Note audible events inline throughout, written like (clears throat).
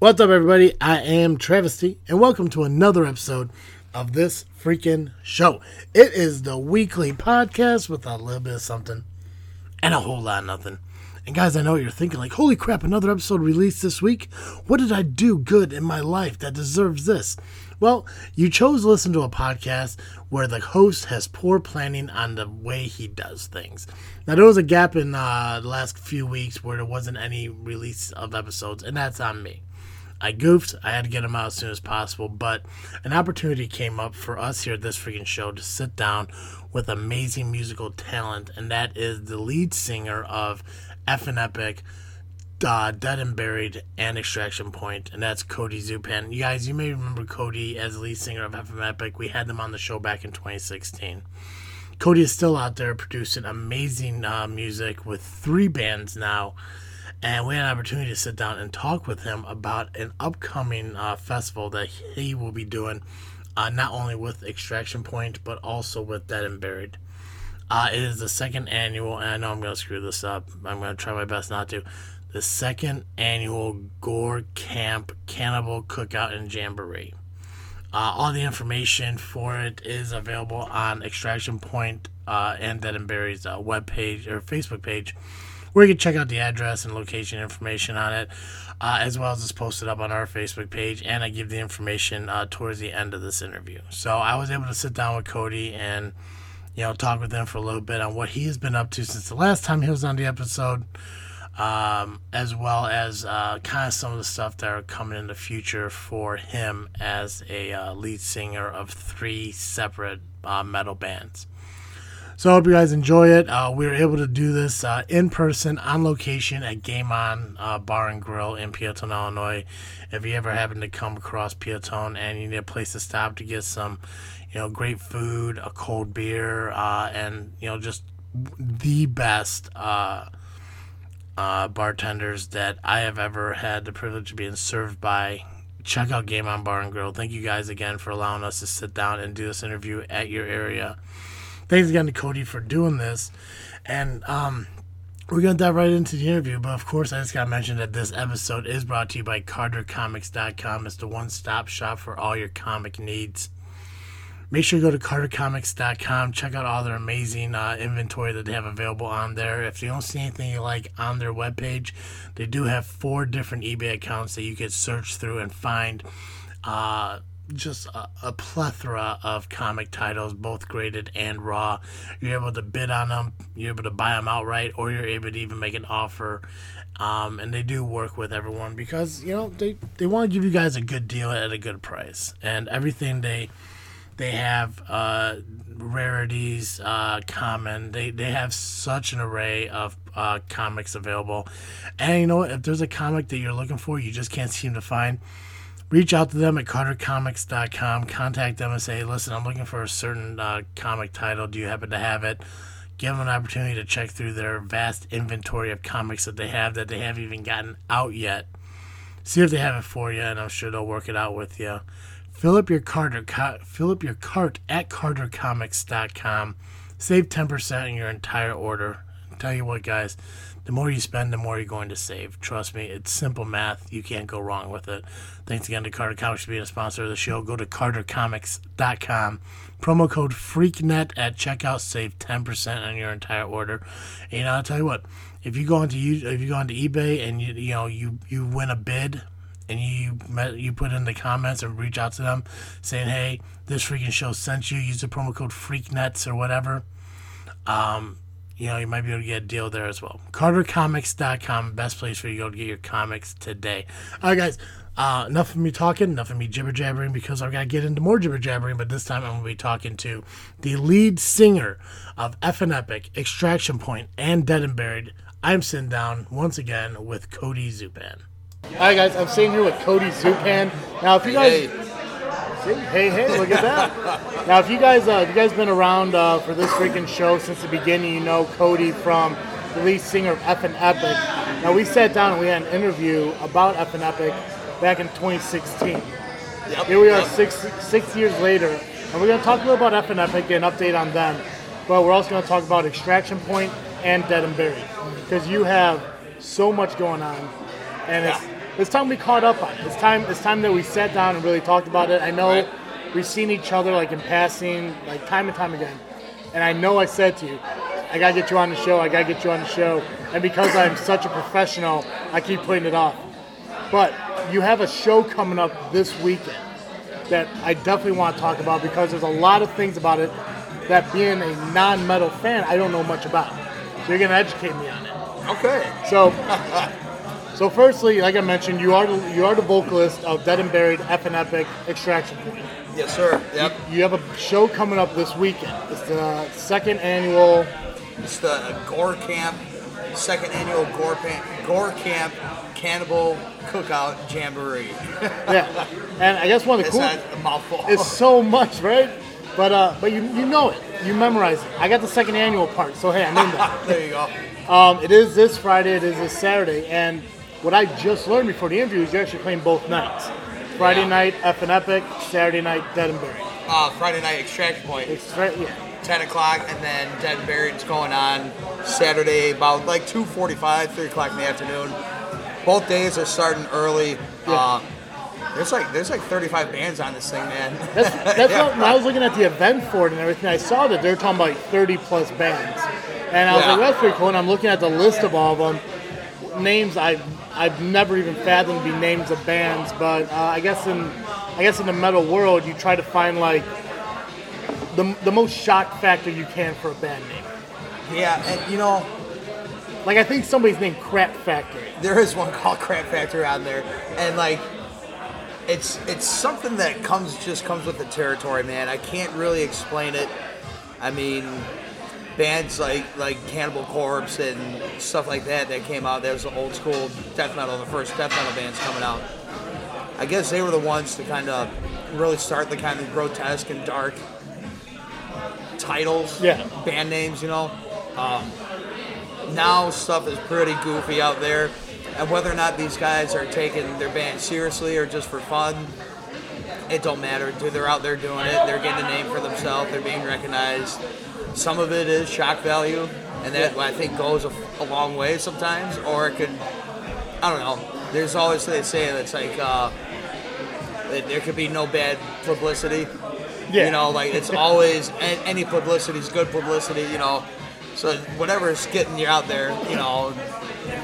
What's up, everybody? I am Travesty, and welcome to another episode of this freaking show. It is the weekly podcast with a little bit of something and a whole lot of nothing. And guys, I know what you're thinking, like, holy crap, another episode released this week? What did I do good in my life that deserves this? Well, you chose to listen to a podcast where the host has poor planning on the way he does things. Now, there was a gap in uh, the last few weeks where there wasn't any release of episodes, and that's on me. I goofed. I had to get them out as soon as possible, but an opportunity came up for us here at this freaking show to sit down with amazing musical talent, and that is the lead singer of and Epic, uh, Dead and Buried, and Extraction Point, and that's Cody Zupan. You guys, you may remember Cody as the lead singer of and Epic. We had them on the show back in 2016. Cody is still out there producing amazing uh, music with three bands now and we had an opportunity to sit down and talk with him about an upcoming uh, festival that he will be doing, uh, not only with Extraction Point but also with Dead and Buried. Uh, it is the second annual, and I know I'm going to screw this up. I'm going to try my best not to. The second annual Gore Camp Cannibal Cookout and Jamboree. Uh, all the information for it is available on Extraction Point uh, and Dead and Buried's uh, webpage or Facebook page where you can check out the address and location information on it, uh, as well as it's posted up on our Facebook page. And I give the information uh, towards the end of this interview. So I was able to sit down with Cody and you know talk with him for a little bit on what he has been up to since the last time he was on the episode. Um, as well as uh, kind of some of the stuff that are coming in the future for him as a uh, lead singer of three separate uh, metal bands. So I hope you guys enjoy it. Uh, we were able to do this uh, in person, on location at Game On uh, Bar and Grill in Peotone, Illinois. If you ever happen to come across Peotone and you need a place to stop to get some, you know, great food, a cold beer, uh, and you know, just the best uh, uh, bartenders that I have ever had the privilege of being served by. Check out Game On Bar and Grill. Thank you guys again for allowing us to sit down and do this interview at your area thanks again to Cody for doing this. And um, we're going to dive right into the interview. But of course, I just got to mention that this episode is brought to you by CarterComics.com. It's the one stop shop for all your comic needs. Make sure you go to CarterComics.com. Check out all their amazing uh, inventory that they have available on there. If you don't see anything you like on their webpage, they do have four different eBay accounts that you can search through and find. Uh, just a, a, plethora of comic titles, both graded and raw. You're able to bid on them, you're able to buy them outright, or you're able to even make an offer. Um, and they do work with everyone because you know they, they want to give you guys a good deal at a good price, and everything they they have uh, rarities, uh, common. They they have such an array of uh, comics available, and you know if there's a comic that you're looking for, you just can't seem to find reach out to them at cartercomics.com. Contact them and say, listen, I'm looking for a certain uh, comic title. Do you happen to have it? Give them an opportunity to check through their vast inventory of comics that they have that they haven't even gotten out yet. See if they have it for you, and I'm sure they'll work it out with you. Fill up your cart, fill up your cart at cartercomics.com. Save 10% on your entire order. I'll tell you what, guys, the more you spend, the more you're going to save. Trust me, it's simple math. You can't go wrong with it. Thanks again to Carter Comics for being a sponsor of the show. Go to cartercomics.com. Promo code FreakNet at checkout. Save 10% on your entire order. And, I'll tell you what. If you go onto if you go onto eBay and you you know you you win a bid and you met, you put in the comments and reach out to them saying, "Hey, this freaking show sent you. Use the promo code FreakNets or whatever." Um, you know, you might be able to get a deal there as well. CarterComics.com, best place for you to go to get your comics today. All right, guys. Uh, enough of me talking, enough of me jibber jabbering because I've got to get into more jibber jabbering. But this time I'm going to be talking to the lead singer of and Epic, Extraction Point, and Dead and Buried. I'm sitting down once again with Cody Zupan. All right, guys. I'm sitting here with Cody Zupan. Now, if you guys. Hey. See? Hey, hey, look at that. now, if you guys, uh, you guys been around uh, for this freaking show since the beginning, you know Cody from the lead singer of Epic. Now, we sat down and we had an interview about Epic back in 2016. Yep, Here we are, yep. six six years later, and we're going to talk a little about and Epic and update on them. But we're also going to talk about Extraction Point and Dead and Buried because you have so much going on, and yeah. it's it's time we caught up on it. It's time. It's time that we sat down and really talked about it. I know Right. we've seen each other like in passing, like time and time again, and I know I said to you, I gotta get you on the show. I gotta get you on the show, and because I'm such a professional, I keep putting it off. But you have a show coming up this weekend that I definitely want to talk about because there's a lot of things about it that being a non-metal fan, I don't know much about. So you're gonna educate me on it. Okay. So, (laughs) so firstly, like I mentioned, you are the, you are the vocalist of Dead and Buried, F and Epic, Extraction Point. Yes, sir. Yep. You have a show coming up this weekend. It's the second annual. It's the Gore Camp, second annual Gore, Pan- Gore Camp Cannibal Cookout Jamboree. Yeah, (laughs) and I guess one of the It's cool. not a mouthful. It's so much, right? But uh, but you you know it. You memorize it. I got the second annual part, so hey, I'm in there. there you go. Um, it is this Friday. It is this Saturday, and what I just learned before the interview is you're actually playing both nights. Friday Yeah. night, F and Epic. Saturday night, Dead and Buried. Uh, Friday night Extraction Point, right, yeah. 10 o'clock, and then Dead and Buried's going on Saturday about like 2:45, 3 o'clock in the afternoon. Both days are starting early. Uh, there's like there's like 35 bands on this thing, man. That's, that's (laughs) Yeah. what, when I was looking at the event for it and everything, I saw that they're talking about like 30 plus bands. And I was Yeah. like, that's pretty cool. And I'm looking at the list of all of them. Names I I've never even fathomed the names of bands, but uh, I guess in I guess in the metal world, you try to find like the, the most shock factor you can for a band name. Yeah, and you know, Like I think somebody's named Crap Factory. there is one called Crap Factory on there, and like, it's it's something that comes just comes with the territory, man. I can't really explain it. I mean, bands like like Cannibal Corpse and stuff like that that came out. That was the old school death metal, the first death metal bands coming out. I guess they were the ones to kind of really start the kind of grotesque and dark titles, Yeah. band names, you know. Um, now stuff is pretty goofy out there, and whether or not these guys are taking their band seriously or just for fun, it don't matter. Dude, they're out there doing it. They're getting a name for themselves. They're being recognized. Some of it is shock value, and that I think goes a, a long way sometimes. Or it could, I don't know. There's always they say that's like uh, that there could be no bad publicity. Yeah. You know, like it's (laughs) always any publicity is good publicity. You know, so whatever's getting you out there, you know,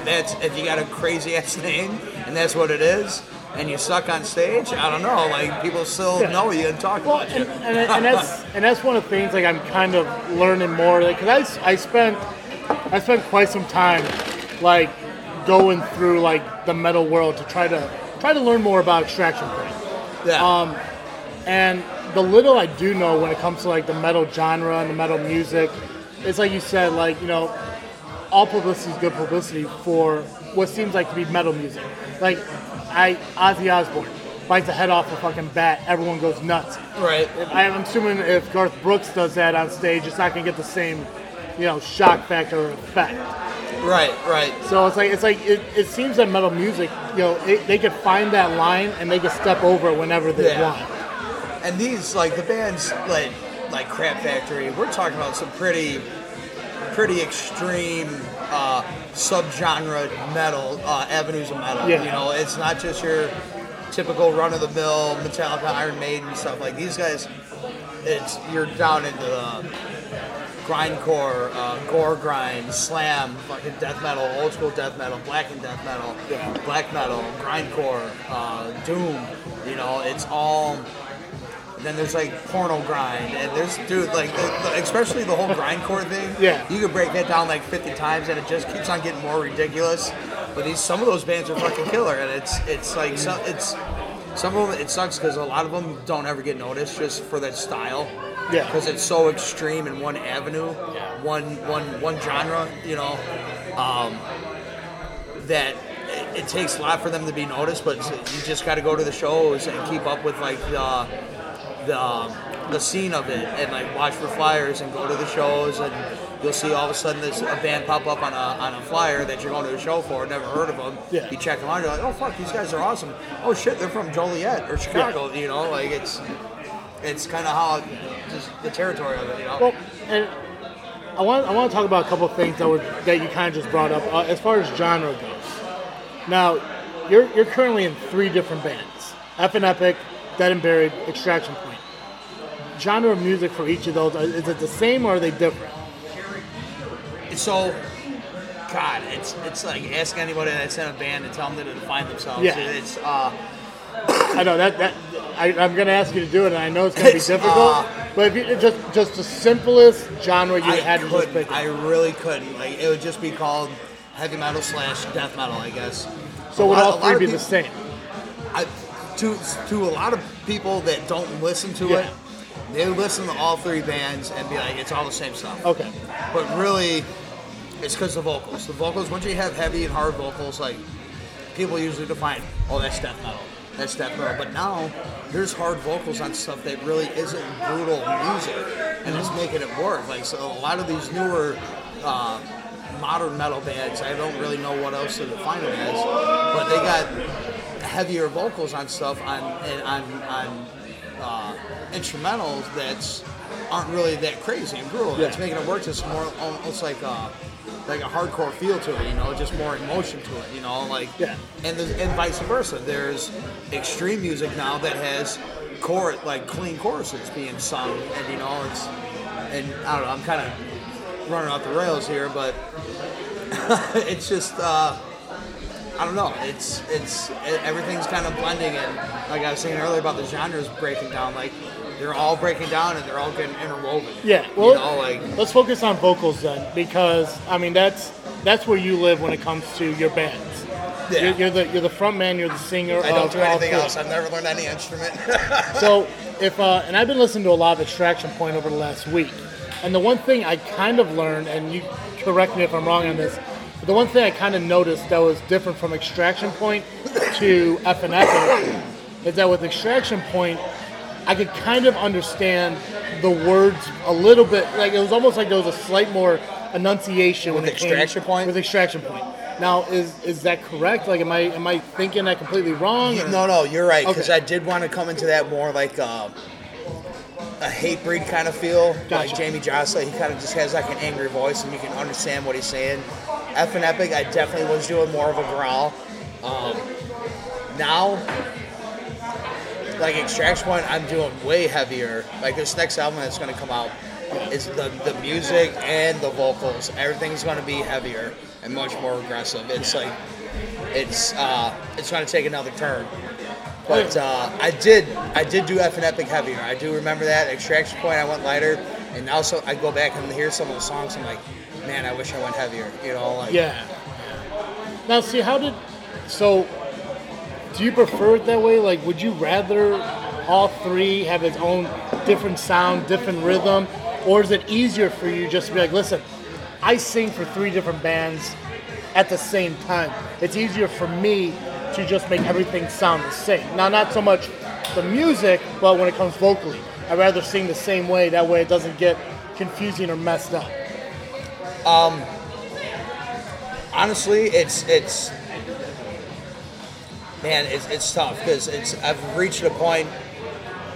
that's if you got a crazy (laughs) ass name and that's what it is, and you suck on stage. I don't know, like people still Yeah. know you and talk Well, about and, you. and, and that's (laughs) and that's one of the things like I'm kind of learning more Like, because I, I spent I spent quite some time like going through like the metal world to try to try to learn more about extraction point. yeah. Um, And the little I do know when it comes to like the metal genre and the metal music, it's like you said, like you know, all publicity is good publicity for what seems like to be metal music. Like I Ozzy Osbourne bites the head off a fucking bat, everyone goes nuts. right. If, I'm assuming if Garth Brooks does that on stage, it's not gonna get the same, you know, shock factor effect. Right. Right. So it's like it's like it, it seems that metal music, you know, it, they could find that line and they could step over it whenever they Yeah. want. And these like the bands like like Crap Factory, we're talking about some pretty pretty extreme uh, subgenre metal uh, avenues of metal. Yeah. You know, it's not just your typical run of the mill Metallica, Iron Maiden stuff. Like these guys, it's you're down into the grindcore, uh, gore grind, slam, fucking death metal, old school death metal, black and death metal, Yeah. black metal, grindcore, uh, doom. You know, it's all. Then there's like porno grind, and there's dude like especially the whole grindcore thing. Yeah. you could break that down like 50 times, and it just keeps on getting more ridiculous. But these some of those bands are fucking killer, and it's it's like some it's some of them it sucks because a lot of them don't ever get noticed just for that style. Yeah. because it's so extreme in one avenue, one one one genre. You know, um, that it, it takes a lot for them to be noticed, but you just got to go to the shows and keep up with like the the um, the scene of it and like watch for flyers and go to the shows and you'll see all of a sudden this a band pop up on a on a flyer that you're going to a show for, never heard of them. Yeah. You check them out, you're like, oh fuck, these guys are awesome. Oh shit, they're from Joliet or Chicago. You know, like it's it's kind of how just the territory of it. You know. Well, and I want I want to talk about a couple of things that were that you kind of just brought up uh, as far as genre goes. Now, you're you're currently in three different bands: F and Epic, Dead and Buried, Extraction Point. Genre of music for each of those uh, is it the same or are they different? So, God, it's it's like ask anybody that's in a band and tell them to define themselves. Yeah. It's uh, I know that that I, I'm going to ask you to do it, and I know it's going to be difficult. uh, but if you just just the simplest genre you I had to just pick, I really couldn't. Like it would just be called heavy metal slash death metal, I guess. so A would lot- all three be the same? I, to to a lot of people that don't listen to Yeah. it, they would listen to all three bands and be like, it's all the same stuff. Okay. But really, it's because the vocals. The vocals. Once you have heavy and hard vocals, like people usually define, oh, that's death metal. That's death metal. But now there's hard vocals on stuff that really isn't brutal music, and it's making it work. Like so, a lot of these newer. Uh, modern metal bands i don't really know what else to define them as but they got heavier vocals on stuff on on on uh, instrumentals that's aren't really that crazy and brutal. Yeah. making it work just more almost like a like a hardcore feel to it. You know, just more emotion to it. You know, like Yeah. and and vice versa. There's extreme music now that has chorus like clean choruses being sung, and you know it's and I don't know. I'm kind of running off the rails here, but (laughs) it's just. Uh, I don't know. It's it's it, everything's kind of blending, and like I was saying earlier about the genres breaking down, like they're all breaking down and they're all getting interwoven. Yeah. Well, you know, like let's focus on vocals then, because I mean that's that's where you live when it comes to your bands. Yeah. You're, you're the you're the front man. You're the singer. I don't do anything else. I've never learned any instrument. (laughs) So if uh, and I've been listening to a lot of Extraction Point over the last week, and the one thing I kind of learned, and you correct me if I'm wrong on this, but the one thing I kind of noticed that was different from Extraction Point to F and Epic is that with Extraction Point, I could kind of understand the words a little bit. Like it was almost like there was a slight more enunciation With it came- Extraction Point? With Extraction Point. Now, is is that correct? Like, am I am I thinking that completely wrong? or- no, no, you're right. Because Okay. I did want to come into that more like uh, a Hatebreed kind of feel, like Jamey Jasta. He kind of just has like an angry voice, and you can understand what he's saying. F and Epic, I definitely was doing more of a growl. Um, now, like Extraction Point, I'm doing way heavier. Like this next album that's going to come out is the the music and the vocals. Everything's going to be heavier and much more aggressive. It's like it's uh, it's going to take another turn. But uh, I did I did do F and Epic heavier. I do remember that Extraction Point. I went lighter, and also I go back and hear some of the songs. I'm like, man, I wish I went heavier. You know, like Yeah. Now, see, how did so? Do you prefer it that way? Like, would you rather all three have its own different sound, different rhythm, or is it easier for you just to be like, listen, I sing for three different bands at the same time. It's easier for me to just make everything sound the same. Now, not so much the music, but when it comes vocally, I'd rather sing the same way. That way, it doesn't get confusing or messed up. Honestly, it's it's man, it's, it's tough because it's I've reached a point.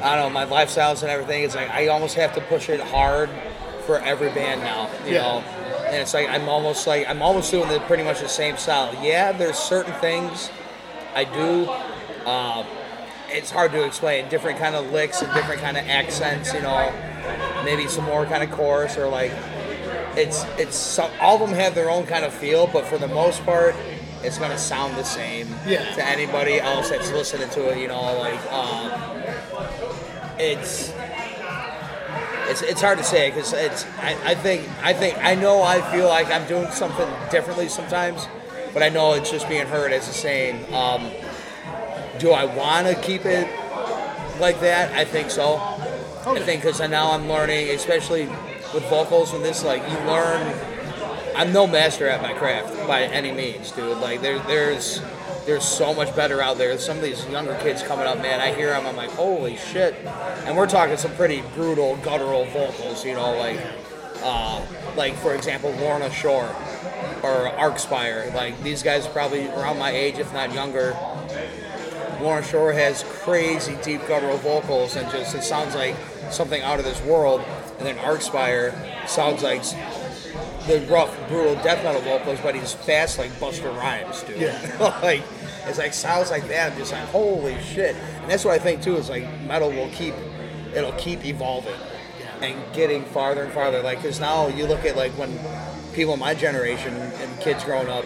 I don't know my lifestyles and everything. It's like I almost have to push it hard for every band now. You Yeah. know, and it's like I'm almost like I'm almost doing the pretty much the same style. Yeah, there's certain things I do. Uh, it's hard to explain. Different kind of licks and different kind of accents. You know, maybe some more kind of chorus or like it's it's so, all of them have their own kind of feel, but for the most part, it's gonna sound the same Yeah. to anybody else that's listening to it. You know, like um, it's. It's, it's hard to say because it's I, I think I think I know I feel like I'm doing something differently sometimes, but I know it's just being heard as the same. Um, do I want to keep it like that? I think so. I think because now I'm learning, especially with vocals and this, like you learn. I'm no master at my craft by any means, dude. Like there, there's there's so much better out there. Some of these younger kids coming up, man. I hear them, I'm like, holy shit. And we're talking some pretty brutal, guttural vocals, you know, like uh, like for example, Lorna Shore or Archspire. Like these guys are probably around my age, if not younger. Lorna Shore has crazy deep guttural vocals and just it sounds like something out of this world. And then Archspire sounds like the rough, brutal death metal vocals, but he's fast like Busta Rhymes, dude. Yeah. (laughs) like It's like sounds like that. I'm just like holy shit. And that's what I think too. Is like metal will keep it'll keep evolving and getting farther and farther. Like because now you look at like when people in my generation and kids growing up,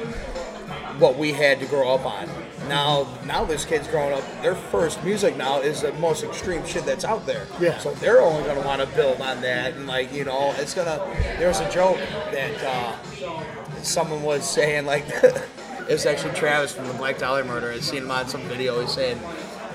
what we had to grow up on. Now, now this kid's growing up. Their first music now is the most extreme shit that's out there. Yeah. So they're only gonna want to build on that, and like you know, it's gonna. There was a joke that uh, someone was saying like, (laughs) it was actually Travis from the Black Dahlia Murder. I seen him on some video. He's saying.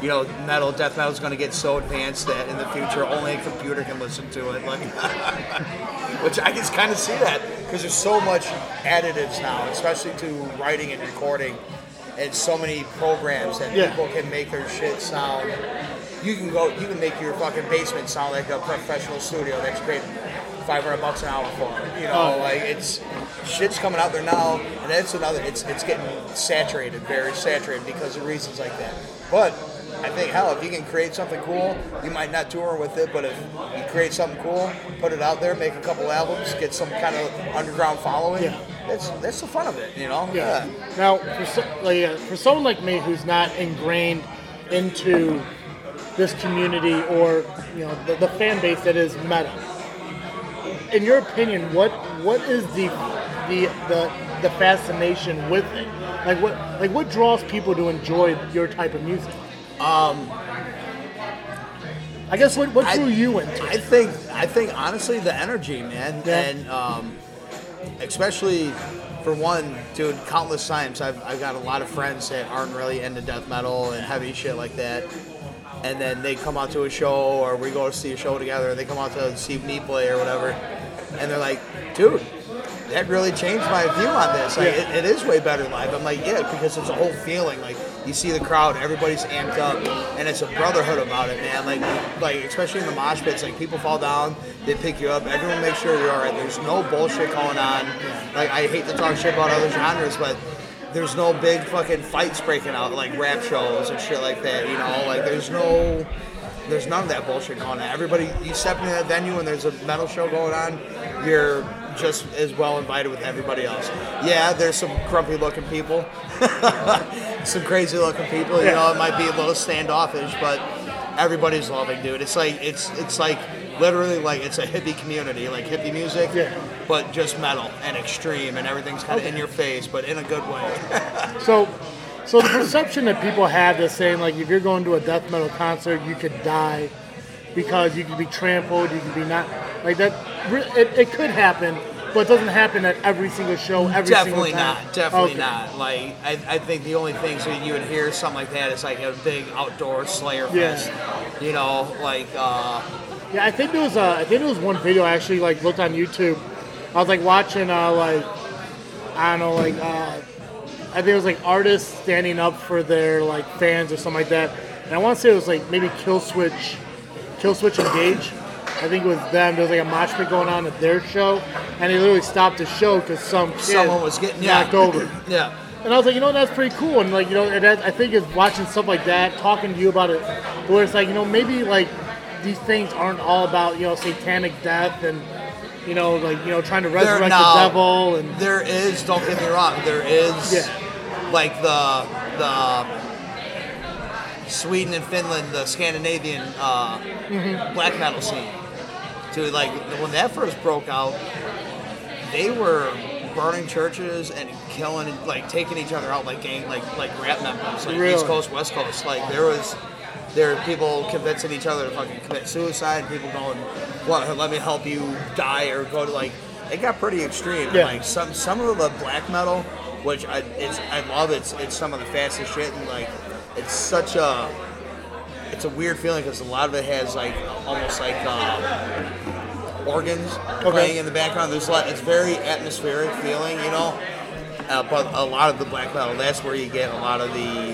You know, metal, death metal is going to get so advanced that in the future only a computer can listen to it. Like, (laughs) which I can kind of see that because there's so much additives now, especially to writing and recording, and so many programs that Yeah. people can make their shit sound. You can go, you can make your fucking basement sound like a professional studio that's paid 500 bucks an hour for. it. You know, Oh. like it's shit's coming out there now, and that's another. It's it's getting saturated, very saturated because of reasons like that. But I think hell, if you can create something cool, you might not tour with it, but if you create something cool, put it out there, make a couple albums, get some kind of underground following. Yeah. That's that's the fun of it, you know. Yeah. Now, for, so, like, uh, for someone like me who's not ingrained into this community or you know the, the fan base that is metal, in your opinion, what what is the the the, the fascination with it? Like what like what draws people to enjoy your type of music? Um. I guess what, what I- drew you into I think I think honestly the energy, man, Yeah. and um, especially for one, dude, countless times I've, I've got a lot of friends that aren't really into death metal and heavy shit like that, and then they come out to a show or we go to see a show together. And they come out to see me play or whatever, and they're like, dude. That really changed my view on this. Like, Yeah. it, it is way better live. I'm like, yeah, because it's a whole feeling. Like, you see the crowd, everybody's amped up, and it's a brotherhood about it, man. Like, like especially in the mosh pits, like people fall down, they pick you up. Everyone makes sure you're all right. There's no bullshit going on. Like, I hate to talk shit about other genres, but there's no big fucking fights breaking out like rap shows and shit like that. You know, like there's no. There's none of that bullshit going on. Everybody, you step into that venue and there's a metal show going on, you're just as well invited with everybody else. Yeah, there's some grumpy looking people, (laughs) some crazy looking people. You know, it might be a little standoffish, but everybody's loving, dude. It's like it's it's like literally like it's a hippie community, like hippie music, Yeah. but just metal and extreme, and everything's kind of in your face, but in a good way. (laughs) So, so the perception that people have is saying like if you're going to a death metal concert, you could die because you could be trampled, you could be not like that. It, it could happen, but it doesn't happen at every single show. Every Definitely single time. Definitely not. Definitely Okay. not. Like I, I think the only things that you would hear something like that is like a big outdoor Slayer Yeah. fest. You know, like uh, Yeah, I think there was a, I think there was one video I actually like looked on YouTube. I was like watching uh like I don't know like uh I think it was like artists standing up for their like fans or something like that. And I want to say it was like maybe Killswitch, Kill Switch Engage. I think it was them. There was like a mosh pit going on at their show, and they literally stopped the show because some kid someone was getting yeah. knocked over. (clears throat) yeah. And I was like, you know, that's pretty cool. And like, you know, and I think is watching stuff like that, talking to you about it, where it's like, you know, maybe like these things aren't all about you know satanic death and you know like you know trying to There- resurrect no, the devil and There is, don't get me wrong, there is Yeah. like the the Sweden and Finland, the Scandinavian uh, Mm-hmm. black metal scene. To like when that first broke out, they were burning churches and killing, like taking each other out like gang, like like rap members, like Really? East Coast, West Coast. Like there was. There were people convincing each other to fucking commit suicide. People going, "What? Let me help you die," or go to like. It got pretty extreme. Yeah. Like some some of the black metal, which I it's I love. It's it's some of the fastest shit, and like it's such a it's a weird feeling because a lot of it has like almost like uh, organs playing in the background. There's a lot. It's very atmospheric feeling, you know. Uh, but a lot of the black metal, that's where you get a lot of the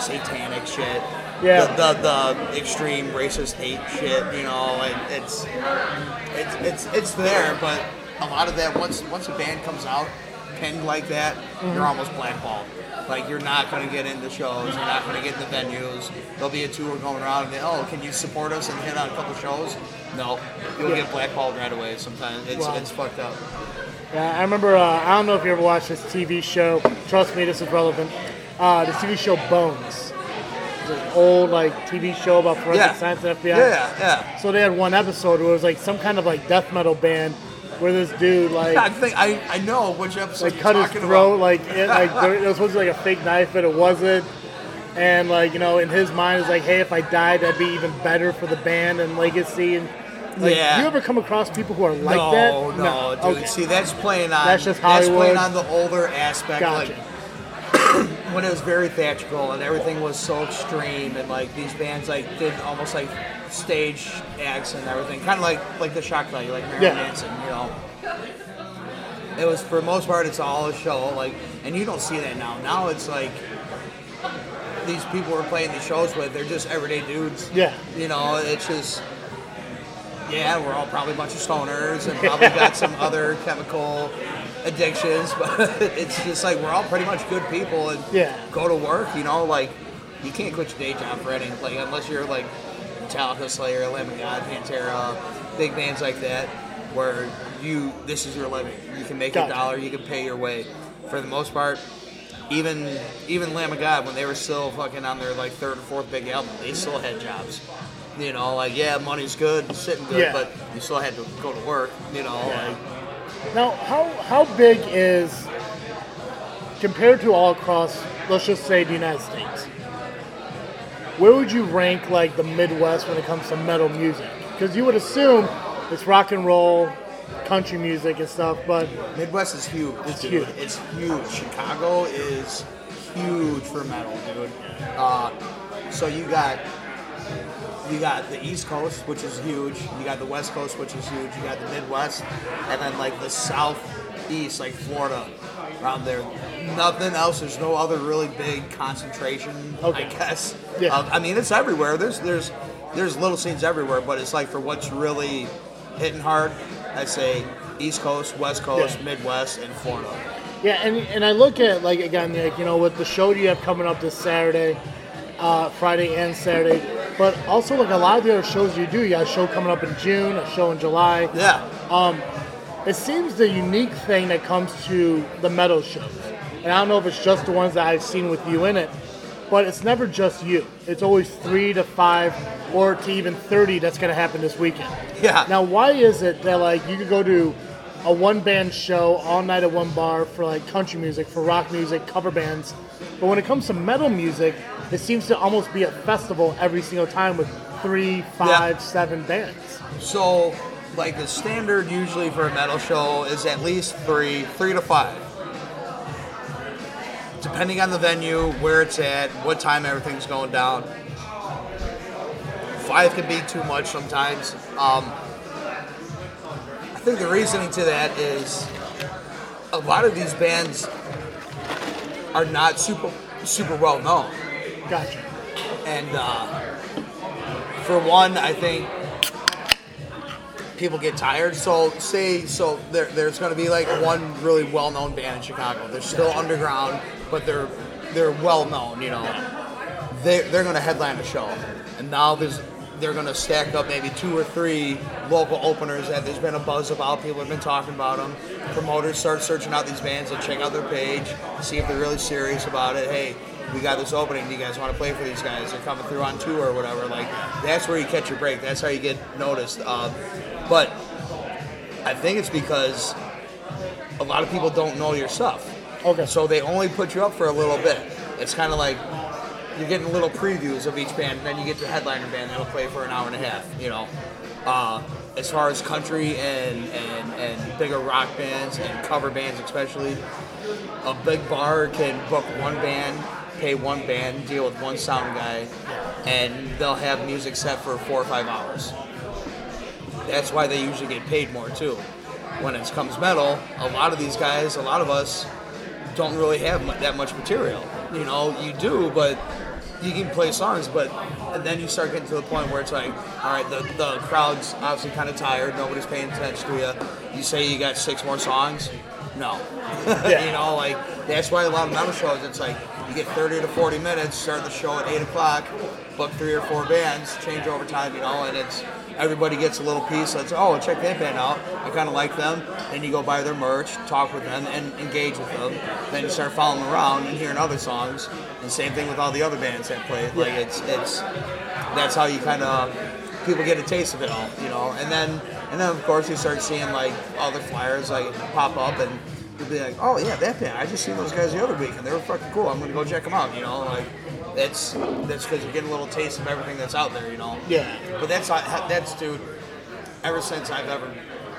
satanic shit. Yeah. The, the, the extreme racist hate shit, you know, and it's it's it's it's there, but a lot of that once once a band comes out pinned like that, Mm-hmm. you're almost blackballed. Like you're not gonna get into shows, you're not gonna get into venues. There'll be a tour going around and they, oh, can you support us and hit on a couple shows? No. You'll Yeah. get blackballed right away sometimes. It's Wow. it's fucked up. Yeah, I remember. Uh, I don't know if you ever watched this TV show. Trust me, this is relevant. uh, the TV show Bones. It's an old like TV show about forensic Yeah. science and FBI. Yeah, yeah. So they had one episode where it was like some kind of like death metal band where this dude like I think I, I know which episode like cut his throat about. like it like there, it was supposed to be like a fake knife but it wasn't and like you know in his mind it's like hey if I died that'd be even better for the band and legacy and like Yeah. you ever come across people who are like no, that no, no, dude. Okay. See, that's playing on. That's just that's playing on the older aspect, Gotcha. like when it was very theatrical and everything was so extreme, and like these bands like did almost like stage acts and everything, kind of like like the shock value, like Marilyn Yeah. Manson, you know. It was for the most part, it's all a show, like, and you don't see that now. Now it's like these people we're playing these shows with, they're just everyday dudes. Yeah. You know, it's just yeah, we're all probably a bunch of stoners and probably got (laughs) some other chemical addictions, (laughs) but it's just like we're all pretty much good people and Yeah. go to work, you know, like you can't quit your day job for anything, like unless you're like Metallica, Slayer, Lamb of God, Pantera, big bands like that, where you this is your living. You can make Gotcha. a dollar, you can pay your way. For the most part, even even Lamb of God, when they were still fucking on their like third or fourth big album, they still had jobs. You know, like yeah, money's good, sitting good, Yeah. but you still had to go to work. You know, like now how how big is compared to all across let's just say the United States where would you rank like the Midwest when it comes to metal music because you would assume it's rock and roll country music and stuff but Midwest is huge. It's dude. huge. It's huge. Chicago is huge for metal, dude. Uh, so you got you got the East Coast, which is huge. You got the West Coast, which is huge. You got the Midwest, and then like the Southeast, like Florida, around there. Nothing else. There's no other really big concentration. Okay. I guess. Yeah. of- I mean, it's everywhere. There's there's there's little scenes everywhere, but it's like for what's really hitting hard, I'd say East Coast, West Coast, Yeah. Midwest, and Florida. Yeah, and and I look at like again, like you know, with the show you have coming up this Saturday, uh, Friday and Saturday, but also like a lot of the other shows you do. You got a show coming up in June, a show in July. Yeah. Um, It seems the unique thing that comes to the metal shows, and I don't know if it's just the ones that I've seen with you in it, but it's never just you. It's always three to five, or to even thirty. That's going to happen this weekend. Yeah. Now, why is it that like you could go to a one band show all night at one bar for like country music, for rock music, cover bands, but when it comes to metal music, it seems to almost be a festival every single time with three, five, seven bands. So, like the standard usually for a metal show is at least three, three to five. Depending on the venue, where it's at, what time everything's going down. Five can be too much sometimes. Um, I think the reasoning to that is a lot of these bands are not super super well known. Gotcha. And uh, for one, I think people get tired. So say so there, there's going to be like one really well-known band in Chicago. They're still underground, but they're they're well known. You know, they they're going to headline a show, and now there's they're going to stack up maybe two or three local openers that there's been a buzz about. People have been talking about them. Promoters start searching out these bands and check out their page, see if they're really serious about it. Hey, we got this opening. Do you guys want to play for these guys? They're coming through on tour or whatever. Like that's where you catch your break. That's how you get noticed. Uh, but I think it's because a lot of people don't know your stuff. Okay. So they only put you up for a little bit. It's kind of like you're getting little previews of each band, and then you get the headliner band that'll play for an hour and a half. You know, uh, as far as country and, and and bigger rock bands and cover bands, especially, a big bar can book one band, pay one band, deal with one sound guy, and they'll have music set for four or five hours. That's why they usually get paid more too. When it comes metal, a lot of these guys, a lot of us, don't really have that much material. You know, you do, but you can play songs, but and then you start getting to the point where it's like, all right, the, the crowd's obviously kind of tired. Nobody's paying attention to you. You say you got six more songs. No. (laughs) you know, like, that's why a lot of metal shows, it's like, you get 30 to 40 minutes, start the show at 8 o'clock, book three or four bands, change over time, you know, and it's everybody gets a little piece. That's oh, check that band out. I kind of like them. Then you go buy their merch, talk with them, and engage with them. Then you start following around and hearing other songs. And same thing with all the other bands that play. Like it's it's that's how you kind of people get a taste of it all, you know. And then and then of course you start seeing like other flyers like pop up and you'll be like, oh yeah, that band. I just seen those guys the other week and they were fucking cool. I'm gonna go check them out, you know. Like that's that's because you're getting a little taste of everything that's out there, you know. Yeah. But that's that's dude. Ever since I've ever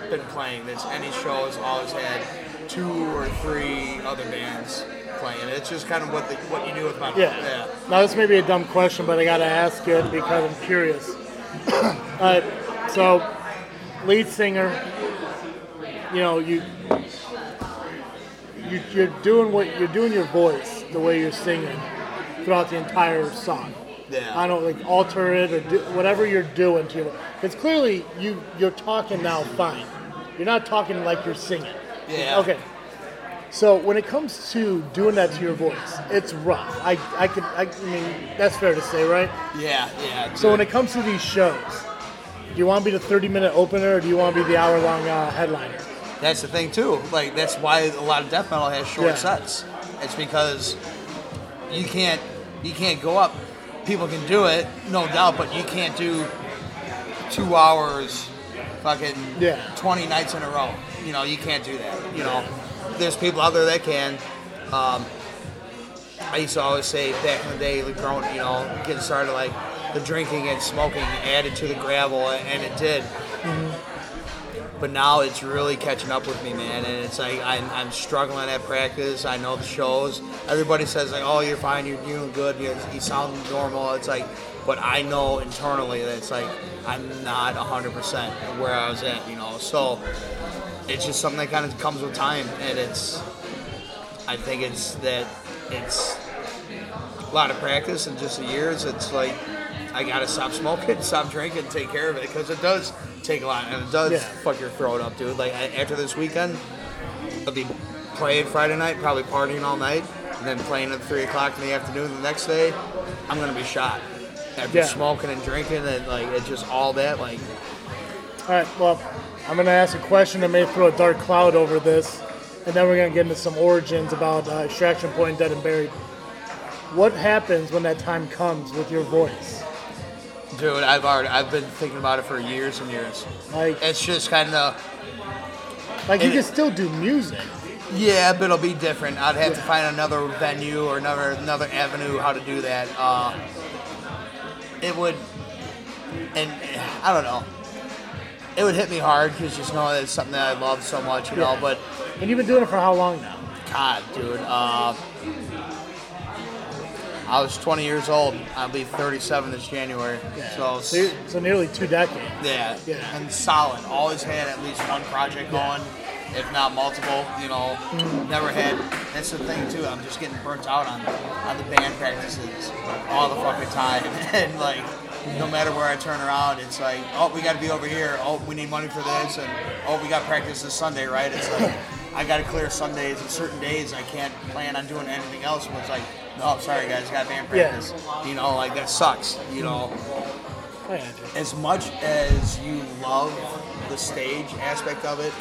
been playing, this any show has always had two or three other bands playing. It's just kind of what the, what you do with my Yeah. yeah. Now this may be a dumb question, but I gotta ask it because I'm curious. (coughs) Alright, so lead singer, you know, you, you you're doing what you're doing your voice the way you're singing throughout the entire song. Yeah. I don't like alter it or do whatever you're doing to your because clearly you you're talking now fine. You're not talking like you're singing. Yeah. Okay. So when it comes to doing that to your voice, it's rough. I I could I, I mean that's fair to say, right? Yeah, yeah. So when it comes to these shows, do you want to be the 30 minute opener or do you want to be the hour long uh, headliner? That's the thing too. Like that's why a lot of death metal has short Yeah. sets. It's because you can't you can't go up. People can do it, no doubt, but you can't do two hours, fucking Yeah. twenty nights in a row. You know, you can't do that. You know, there's people out there that can. Um, I used to always say back in the day, like growing, you know, getting started, like the drinking and smoking added to the gravel, and it did. But now it's really catching up with me, man, and it's like I'm, I'm struggling at practice. I know the shows. Everybody says like, "Oh, you're fine. You're doing good. You, you sound normal." It's like, but I know internally that it's like I'm not 100% where I was at, you know. So it's just something that kind of comes with time, and it's. I think it's that it's a lot of practice in just the years. It's like I gotta stop smoking, (laughs) stop drinking, take care of it because it does take a lot, and it does Yeah. fuck your throat up, dude. Like after this weekend, I'll be playing Friday night, probably partying all night, and then playing at three o'clock in the afternoon the next day. I'm gonna be shot after Yeah. smoking and drinking, and like it's just all that. Like All right, well, I'm to ask a question that may throw a dark cloud over this, and then we're to get into some origins about uh, Extraction Point, Dead and Buried. What happens when that time comes with your voice? Dude, I've already I've been thinking about it for years and years. Like, It's just kind of like you can still do music. Yeah, but it'll be different. I'd have to find another venue or another another avenue how to do that. Uh, it would, and eh, I don't know. It would hit me hard because just knowing that it's something that I love so much, you know. But And you've been doing it for how long now? God, dude, uh, I was 20 years old. I'll be 37 this January. So, So, so nearly two decades. yeah, Yeah. and solid. Always had at least one project going, if not multiple. You know, mm-hmm. never had. That's the thing too. I'm just getting burnt out on on the band practices all the fucking time, (laughs) and like. No mm-hmm. matter where I turn around, it's like, oh, we got to be over here. Oh, we need money for this, and oh, we got practice this Sunday, right? It's like, (laughs) I got to clear Sundays and certain days. I can't plan on doing anything else. And it's like, Oh, no, sorry guys, got band Yeah. practice. You know, like that sucks. You know, I got you. as much as you love the stage aspect of it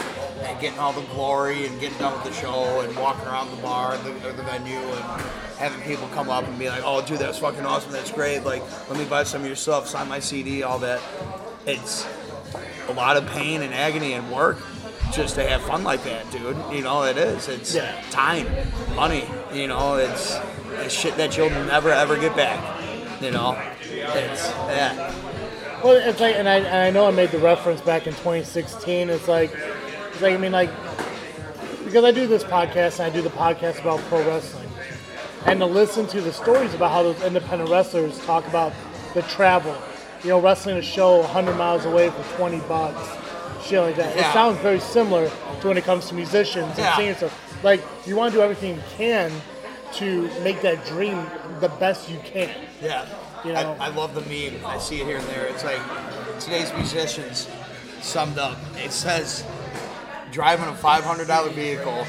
and getting all the glory and getting done with the show and walking around the bar or the, or the venue and having people come up and be like, oh, dude, that's fucking awesome. That's great. Like, let me buy some of your stuff, sign my CD, all that. It's a lot of pain and agony and work just to have fun like that, dude. You know, it is. It's Yeah. time, money. You know, it's, it's shit that you'll never ever get back. You know, it's yeah. Well, it's like, and I, and I know I made the reference back in 2016. It's like, it's like I mean, like, because I do this podcast and I do the podcast about pro wrestling, and to listen to the stories about how those independent wrestlers talk about the travel, you know, wrestling a show 100 miles away for 20 bucks, shit like that. It sounds very similar to when it comes to musicians and Yeah. singers. Like, you want to do everything you can to make that dream the best you can. Yeah. You know? I, I love the meme. I see it here and there. It's like today's musicians summed up. It says driving a $500 vehicle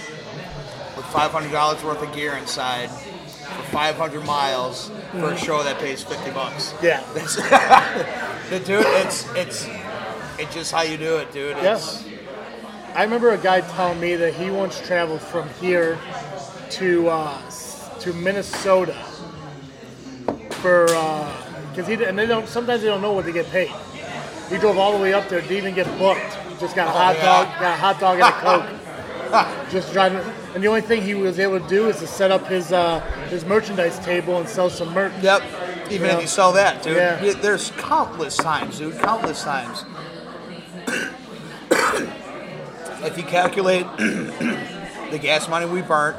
with $500 worth of gear inside for 500 miles for a show that pays 50 bucks. Yeah. (laughs) That's, (laughs) the dude, it's it's It's just how you do it, dude. Yes. I remember a guy telling me that he once traveled from here to uh, to Minnesota for because he and they don't sometimes they don't know what they get paid. He drove all the way up there, didn't even get booked. Just got a hot yeah. dog, got a hot dog and a (laughs) coke. Just driving, and the only thing he was able to do is to set up his uh, his merchandise table and sell some merch. Yep. Even Yeah. if you sell that, dude. Yeah, There's countless times, dude. Countless times. (coughs) if you calculate (coughs) the gas money we burnt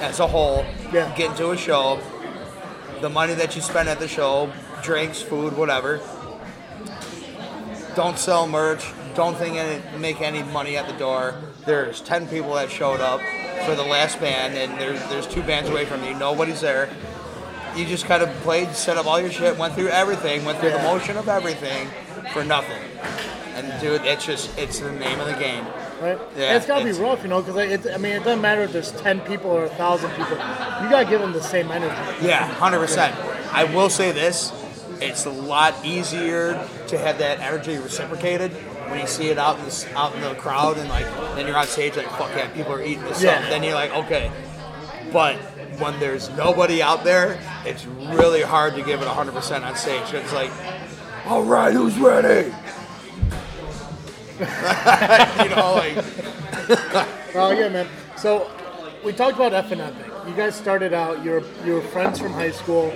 as a whole, Yeah. get into a show, the money that you spend at the show, drinks, food, whatever. Don't sell merch. Don't think any, make any money at the door. There's ten people that showed up for the last band, and there's there's two bands away from you. Nobody's there you just kind of played, set up all your shit, went through everything, went through the motion of everything for nothing. And dude, it's just it's the name of the game. Right? Yeah, And it's got to be rough, you know, because it, I mean, it doesn't matter if there's 10 people or 1,000 people. You got to give them the same energy. Yeah, hundred percent. I will say this: it's a lot easier to have that energy reciprocated when you see it out in the out in the crowd, and like then you're on stage like fuck yeah, people are eating this Yeah. up. Then you're like okay, but when there's nobody out there, it's really hard to give it hundred percent on stage. It's like, all right, who's ready? (laughs) you know, like Oh yeah, man. So we talked about F and Epic. You guys started out. You were you were friends from high school.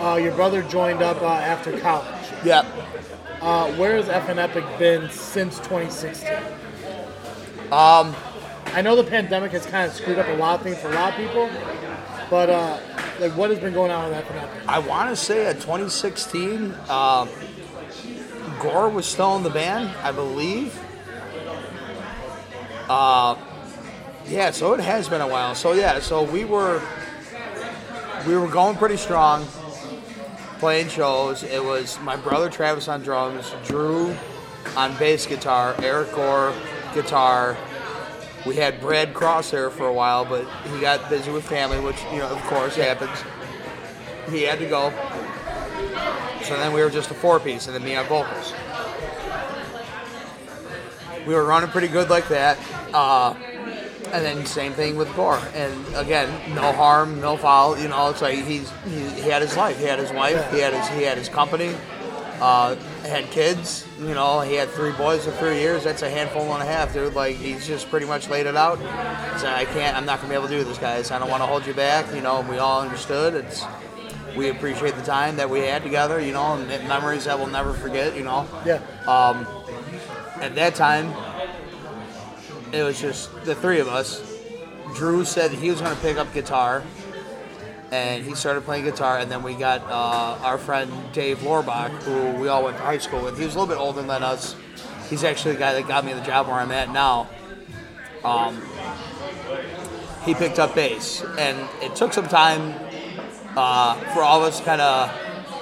Uh, your brother joined up uh, after college. yeah. Uh, where has F and Epic been since 2016? Um, I know the pandemic has kind of screwed up a lot of things for a lot of people, but uh, like, what has been going on with F and Epic? I want to say at 2016, uh, Gore was still in the band, I believe. Uh, yeah, so it has been a while. So yeah, so we were we were going pretty strong, playing shows. It was my brother Travis on drums, Drew on bass guitar, Eric Gore guitar. We had Brad Cross there for a while, but he got busy with family, which you know, of course, happens. He had to go. So then we were just a four piece, and then me on vocals. We were running pretty good like that. Uh, and then same thing with Gore. And again, no harm, no foul. You know, it's like he's he, he had his life. He had his wife. He had his he had his company. Uh, had kids. You know, he had three boys in three years. That's a handful and a half, dude. Like he's just pretty much laid it out. So I can't. I'm not gonna be able to do this, guys. I don't want to hold you back. You know, we all understood. It's we appreciate the time that we had together. You know, and memories that we'll never forget. You know Yeah, at that time, it was just the three of us. Drew said he was going to pick up guitar, and he started playing guitar. And then we got uh, our friend Dave Lorbach, who we all went to high school with. He was a little bit older than us. He's actually the guy that got me the job where I'm at now. Um, he picked up bass, and it took some time uh, for all of us kind of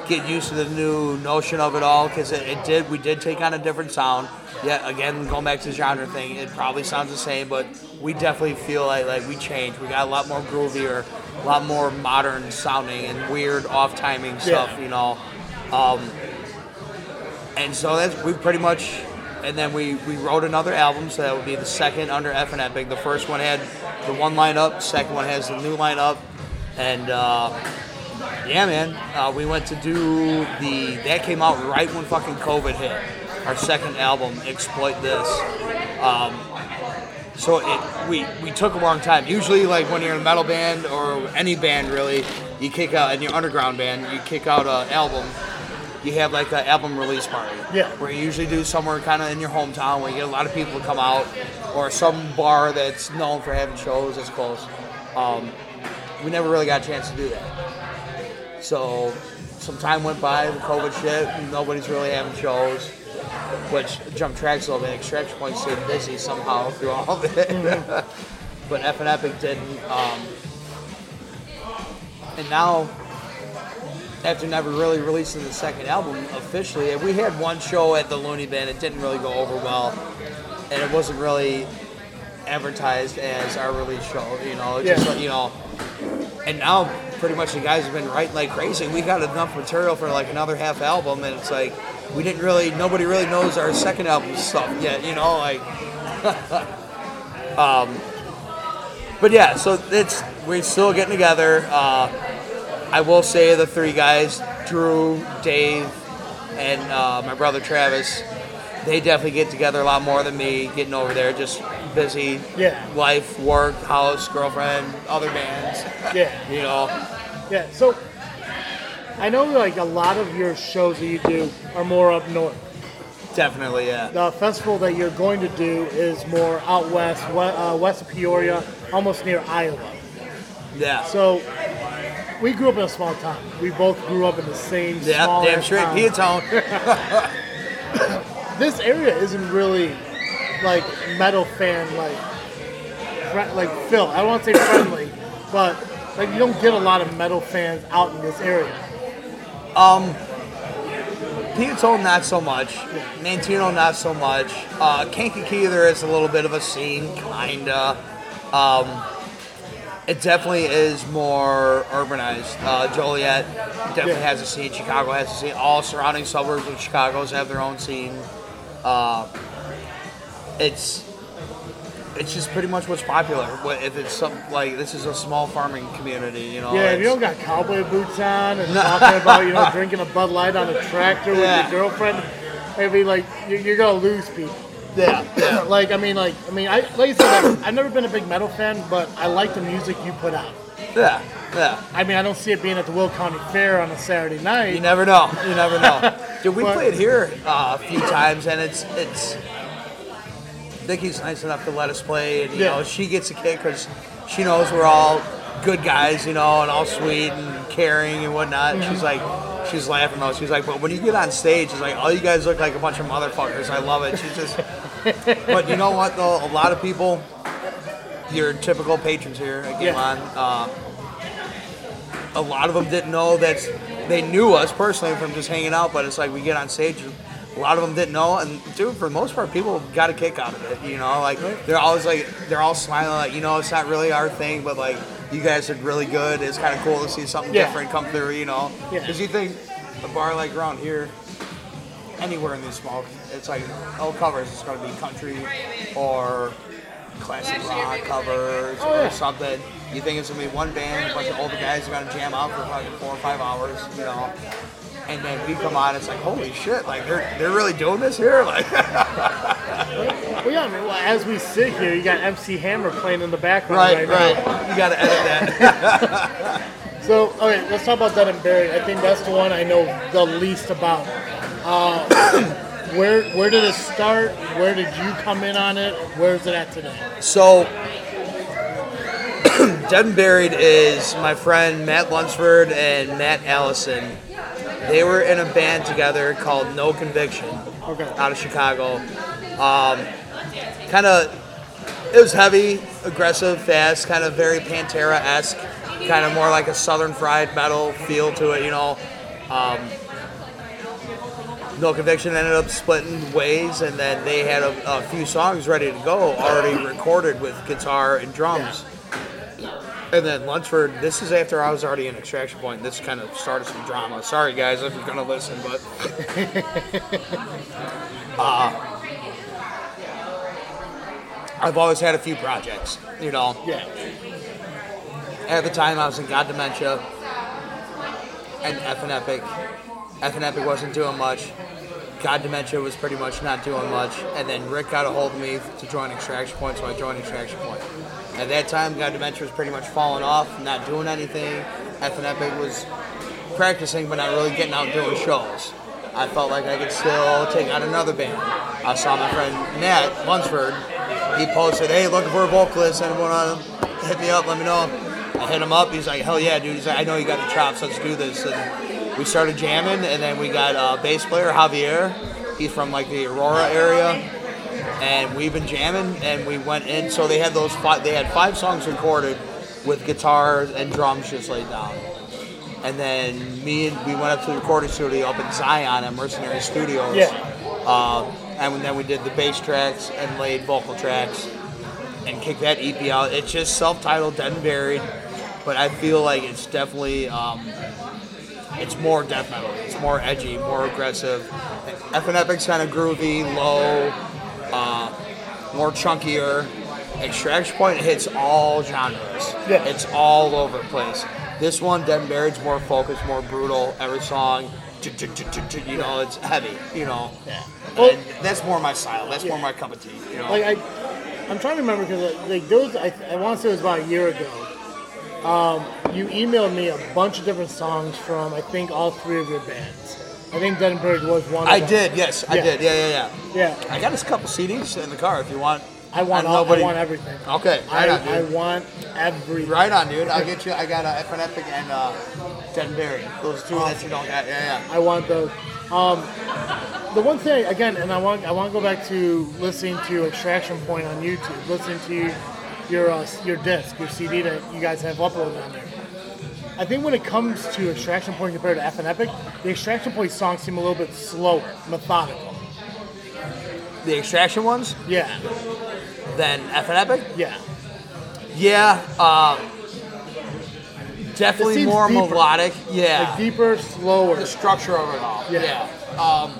get used to the new notion of it all because it, it did we did take on a different sound. Yeah again going back to the genre thing it probably sounds the same but we definitely feel like like we changed. We got a lot more groovier a lot more modern sounding and weird off timing stuff Yeah. you know? Um, and so that's we pretty much and then we, we wrote another album so that would be the second under F and Epic the first one had the one lineup second one has the new lineup and uh, yeah, man. Uh, we went to do the. That came out right when fucking COVID hit. Our second album, Exploit This. Um, so it, we we took a long time. Usually, like when you're in a metal band or any band, really, you kick out in your underground band, you kick out an album. You have like an album release party. Yeah. Where you usually do somewhere kind of in your hometown where you get a lot of people to come out, or some bar that's known for having shows that's close. Um, we never really got a chance to do that. So some time went by, the COVID shit, nobody's really having shows. Which jump tracks a little bit. Extraction points stayed busy somehow (laughs) through all of it. but F and Epic didn't. Um, and now, after never really releasing the second album officially, we had one show at the Looney Bin. It didn't really go over well, and it wasn't really advertised as our release show. You know, just Yeah. you know. And now, pretty much the guys have been writing like crazy. We got enough material for like another half album, and it's like we didn't really, nobody really knows our second album stuff yet, you know, like. (laughs) um, but yeah, so it's we're still getting together. Uh, I will say the three guys, Drew, Dave, and uh, my brother Travis, they definitely get together a lot more than me. Getting over there, just busy, Yeah. life, work, house, girlfriend, other bands, Yeah. (laughs) you know. Yeah. So I know like a lot of your shows that you do are more up north. Definitely, yeah. The festival that you're going to do is more out west, we- uh, west of Peoria, almost near Iowa. Yeah. So we grew up in a small town. We both grew up in the same yeah, small damn straight. town. (laughs) This area isn't really like metal fan like like Phil. I don't want to say friendly, but like you don't get a lot of metal fans out in this area. Um, Peotone, not so much. Manteno, not so much. Uh, Kankakee, there is a little bit of a scene, kinda. Um, it definitely is more urbanized. Uh, Joliet definitely Yeah. has a scene. Chicago has a scene. All surrounding suburbs of Chicago's have their own scene. Uh, it's it's just pretty much what's popular. What- If it's some like this is a small farming community, you know. Yeah, if you don't got cowboy boots on and (laughs) talking about you know drinking a Bud Light on a tractor with Yeah. your girlfriend, maybe like you're, you're gonna lose people. yeah, (clears throat) yeah. like I mean, like I mean, I like I said, I've, I've never been a big metal fan, but I like the music you put out. Yeah, yeah. I mean, I don't see it being at the Will County Fair on a Saturday night. You never know. You never know. (laughs) Dude, we But- played here uh, a few times, and it's it's. Nikki's nice enough to let us play, and you Yeah. know she gets a kick because she knows we're all good guys, you know, and all sweet and caring and whatnot. She's like, she's laughing though. She's like, but when you get on stage, it's like all you guys look like a bunch of motherfuckers. I love it. She's just. (laughs) but you know what though? A lot of people, your typical patrons here at Game Yeah. On. Uh, a lot of them didn't know that they knew us personally from just hanging out, but it's like we get on stage. A lot of them didn't know, and dude, for the most part, people got a kick out of it. You know, like they're always like they're all smiling, like you know, it's not really our thing, but like you guys are really good. It's kind of cool to see something Yeah. different come through. You know, Yeah. because you think a bar like around here, anywhere in these small, it's like all covers. It's gonna be country or classic rock covers Oh, or something. You think it's gonna be one band, a bunch of older guys are gonna jam out for fucking four or five hours, you know? And then we come on, it's like, holy shit, like they're they're really doing this here, (laughs) like Well, yeah, I mean, well, as we sit here, you got MC Hammer playing in the background right, right, right. now. You gotta edit that. (laughs) So, okay, let's talk about Dead and Buried. I think that's the one I know the least about. Uh, (coughs) where where did it start? Where did you come in on it? Where's it at today? So, Dead and Buried is my friend Matt Lunsford and Matt Allison. They were in a band together called No Conviction Okay. out of Chicago. Um, kind of, it was heavy, aggressive, fast, kind of very Pantera esque, kind of more like a Southern Fried Metal feel to it, you know. Um, no Conviction ended up splitting ways, and then they had a, a few songs ready to go, already recorded with guitar and drums. And then Lunsford, this is after I was already in Extraction Point. This kind of started some drama. Sorry, guys, if you're gonna listen, but (laughs) uh, I've always had a few projects, you know. Yeah. At the time, I was in God Dementia and F and Epic. F and Epic wasn't doing much. God Dementia was pretty much not doing much. And then Rick got a hold of me to join Extraction Point, so I joined Extraction Point. At that time, God Dementia was pretty much falling off, not doing anything. And Epic was practicing, but not really getting out doing shows. I felt like I could still take out another band. I saw my friend Matt Lunsford. He posted, "Hey, looking for a vocalist. Anyone on to hit me up? Let me know." I hit him up. He's like, "Hell yeah, dude!" He's like, "I know you got the chops. Let's do this." And we started jamming, and then we got a bass player Javier. He's from like the Aurora area, and we've been jamming. And we went in. So they had those five. They had five songs recorded with guitars and drums just laid down. And then me and we went up to the recording studio up in Zion at Mercenary Studios. Yeah. Uh, and then we did the bass tracks and laid vocal tracks and kicked that EP out. It's just self-titled, Dead and Buried, but I feel like it's definitely um, it's more death metal. It's more edgy, more aggressive. F and Epic's kind of groovy, low, more chunkier. Extraction Point hits all genres. Yeah. It's all over the place. This one, Dead Buried's more focused, more brutal. Every song, you know, it's heavy. You know, Yeah. And that's more my style. That's more my cup of tea. You know, like I, I'm trying to remember because like was I, I want to say it was about a year ago. Um, you emailed me a bunch of different songs from I think all three of your bands. I think Buried was one. Of I them. did. Yes, I Yeah. did. Yeah, yeah, yeah. Yeah, I got us a couple CDs in the car if you want. I want all, nobody- I want everything. Okay, right I, on, dude. I want everything. Right on, dude. I'll get you. I got uh, F and Epic and uh, Buried. Those two that you don't got. Yeah, yeah. I want those. Um, the one thing again, and I want I want to go back to listening to Extraction Point on YouTube, listening to your uh, your disc, your CD that you guys have uploaded on there. I think when it comes to Extraction Point compared to F and Epic, the Extraction Point songs seem a little bit slower, methodical. The Extraction ones, Yeah, then F and Epic. yeah, Yeah, uh, definitely more deeper. melodic. Yeah, like deeper, slower. the structure of it all. Yeah. Yeah. Um,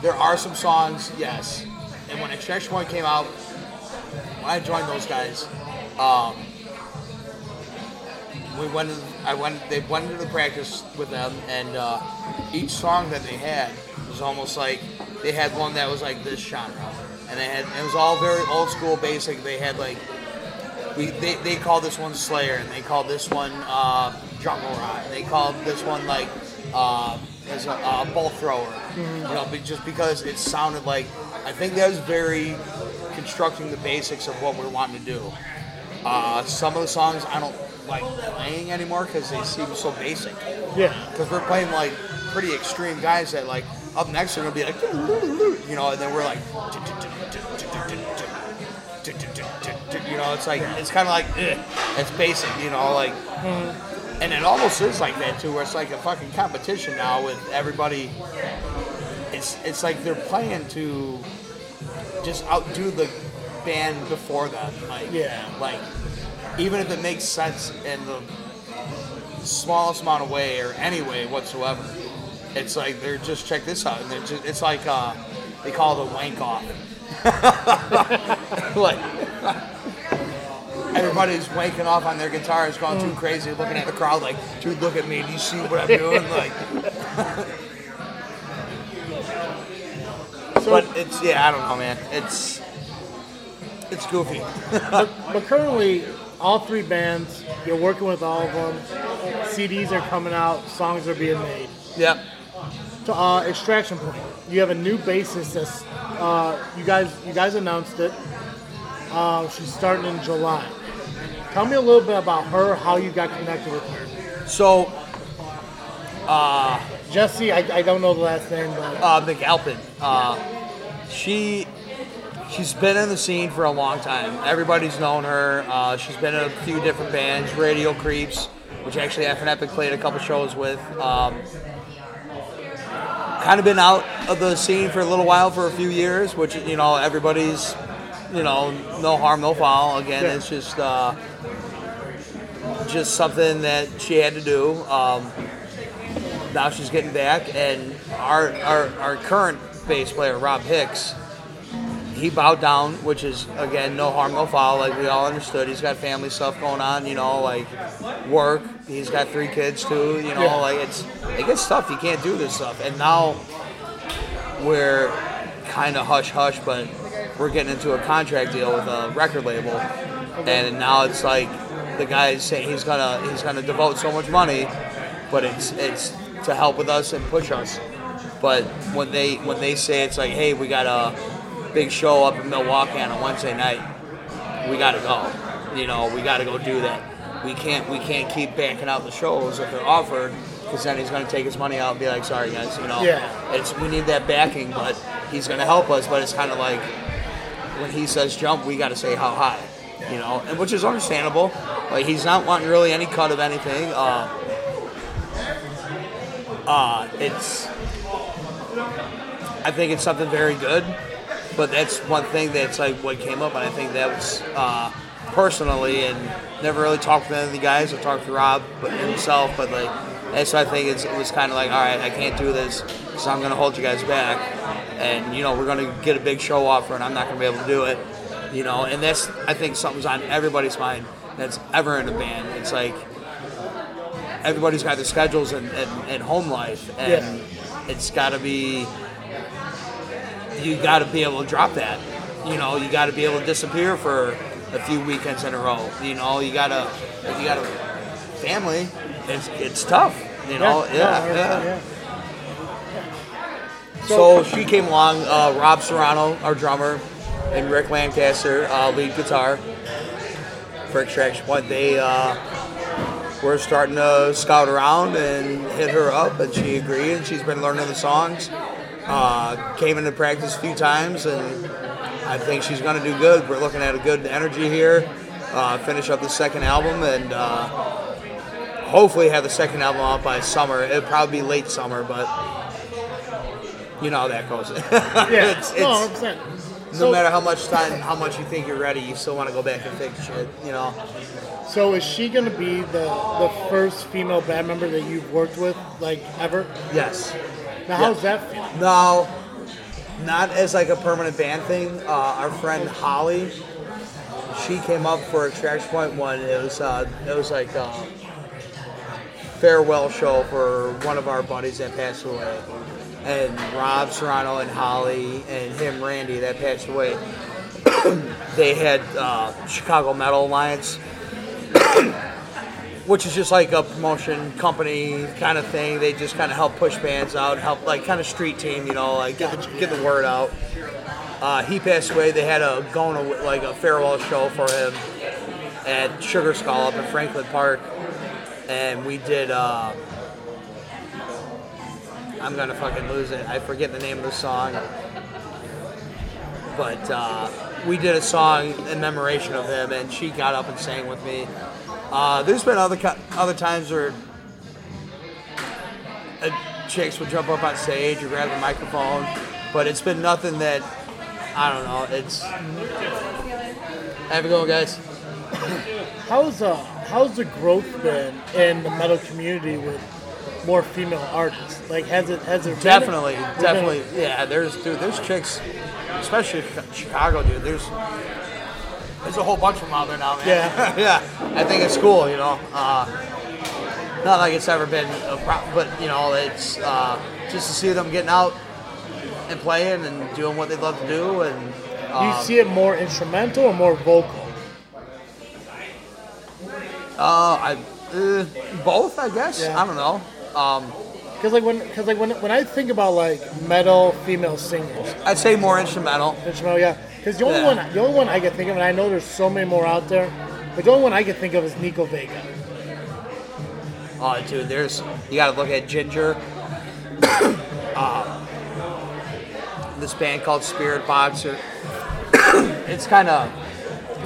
there are some songs, yes. And when Extraction Point came out, when I joined those guys, um, we went. In, I went. They went into the practice with them, and uh, each song that they had was almost like they had one that was like this genre, and they had. It was all very old school, basic. They had like we they, they called this one Slayer and they called this one uh, Jungle Rot. They called this one like uh, as a, a Bolt Thrower. You know, just because it sounded like I think that was very constructing the basics of what we're wanting to do. Uh, some of the songs I don't like playing anymore because they seem so basic. yeah, Because we're playing like pretty extreme guys that like up next they're gonna be like you know, and then we're like you know, it's like it's kind of like eh, it's basic, you know, like and it almost is like that too, where it's like a fucking competition now with everybody. It's it's like they're playing to just outdo the band before them, like Yeah. like even if it makes sense in the smallest amount of way or any way whatsoever. It's like they're just check this out, and they're just, it's like uh, they call it a wank off. (laughs) like everybody's wanking off on their guitars, going too crazy, looking at the crowd like, dude, look at me. Do you see what I'm doing? Like, (laughs) So, but it's yeah, I don't know, man. It's it's goofy. but currently, all three bands, you're working with all of them. CDs are coming out, songs are being made. Yep. to uh, Extraction Point. You have a new bassist that's uh, you guys you guys announced it. Uh, she's starting in July. Tell me a little bit about her, how you got connected with her. So Jesse, I, I don't know the last name, but uh, McAlpin. Uh, she she's been in the scene for a long time. Everybody's known her. Uh, she's been in a few different bands, Radio Creeps, which actually F and Epic played a couple shows with. Um, kind of been out of the scene for a little while for a few years, which you know everybody's you know no harm no foul. Again, Yeah. it's just uh, just something that she had to do. Um, now she's getting back, and our, our our current bass player Rob Hicks, he bowed down, which is again no harm, no foul. Like we all understood, he's got family stuff going on, you know, like work. He's got three kids too, you know, Yeah. like it's it gets tough. You can't do this stuff, and now we're kind of hush hush, but we're getting into a contract deal with a record label, and now it's like the guy's saying he's gonna he's gonna devote so much money, but it's it's to help with us and push us. But when they when they say it's like, hey, we got a big show up in Milwaukee on a Wednesday night, we gotta go. You know, we gotta go do that. We can't we can't keep backing out the shows if they're offered, because then he's gonna take his money out and be like, sorry guys, you know. Yeah. It's we need that backing, but he's gonna help us. But it's kind of like when he says jump, we gotta say how high. You know, and which is understandable. Like he's not wanting really any cut of anything. Uh, uh, it's I think it's something very good, but that's one thing that's like what came up, and I think that was uh, personally, and never really talked with any of the guys. I talked to Rob, but himself, but like And so I think it's, it was kind of like, all right, I can't do this, so I'm going to hold you guys back, and you know we're going to get a big show offer, and I'm not going to be able to do it, you know. And that's I think something's on everybody's mind that's ever in a band. It's like everybody's got their schedules and, and, and home life, and it's got to be you got to be able to drop that. You know, you got to be able to disappear for a few weekends in a row. You know, you gotta you got a family, it's it's tough. You know, yeah, yeah. yeah. So she came along, uh, Rob Serrano, our drummer, and Rick Lancaster, uh, lead guitar for Extraction Point. They uh, were starting to scout around and hit her up, and she agreed. And she's been learning the songs. Uh, came into practice a few times, and I think she's going to do good. We're looking at a good energy here. Uh, finish up the second album, and uh, hopefully have the second album out by summer. It'll probably be late summer, but you know how that goes. (laughs) Yeah, it's, no, it's, 100%. no So, matter how much time, how much you think you're ready, you still want to go back and fix shit. You know. so is she going to be the the first female band member that you've worked with, like ever? Yes. Now, how's that feel? No, not as like a permanent band thing. Uh, our friend Holly, she came up for a Extraction Point one. It was uh, it was like a farewell show for one of our buddies that passed away, and Rob Serrano and Holly and him Randy that passed away. (coughs) they had uh, Chicago Metal Alliance. (coughs) Which is just like a promotion company kind of thing. They just kind of help push bands out, help like kind of street team, you know, like get the, get the word out. Uh, he passed away. They had a going to, like a farewell show for him at Sugar Skull up in Franklin Park, and we did. Uh, I'm gonna fucking lose it. I forget the name of the song, but uh, we did a song in memoration of him, and she got up and sang with me. Uh, there's been other other times where uh, chicks would jump up on stage or grab the microphone, but it's been nothing that I don't know. It's have a go, guys. (coughs) How's uh how's the growth been in the metal community with more female artists? Like, has it has it Definitely, definitely. Yeah, there's dude, there's chicks, especially Chicago, dude. There's there's a whole bunch of them out there now, man. Yeah. (laughs) yeah. I think it's cool, you know. Uh, not like it's ever been a problem, but you know, it's uh, just to see them getting out and playing and doing what they love to do, and Do uh, you see it more instrumental or more vocal? uh, I uh, both, I guess. Yeah. I don't know. Um, Because like when, cause like when, when I think about like metal female singers, I'd say more instrumental. instrumental, yeah. Because the only Yeah. one, the only one I can think of, and I know there's so many more out there, but the only one I can think of is Nico Vega. Oh, dude, there's you got to look at Jinjer. (coughs) uh, this band called Spirit Boxer. (coughs) it's kind of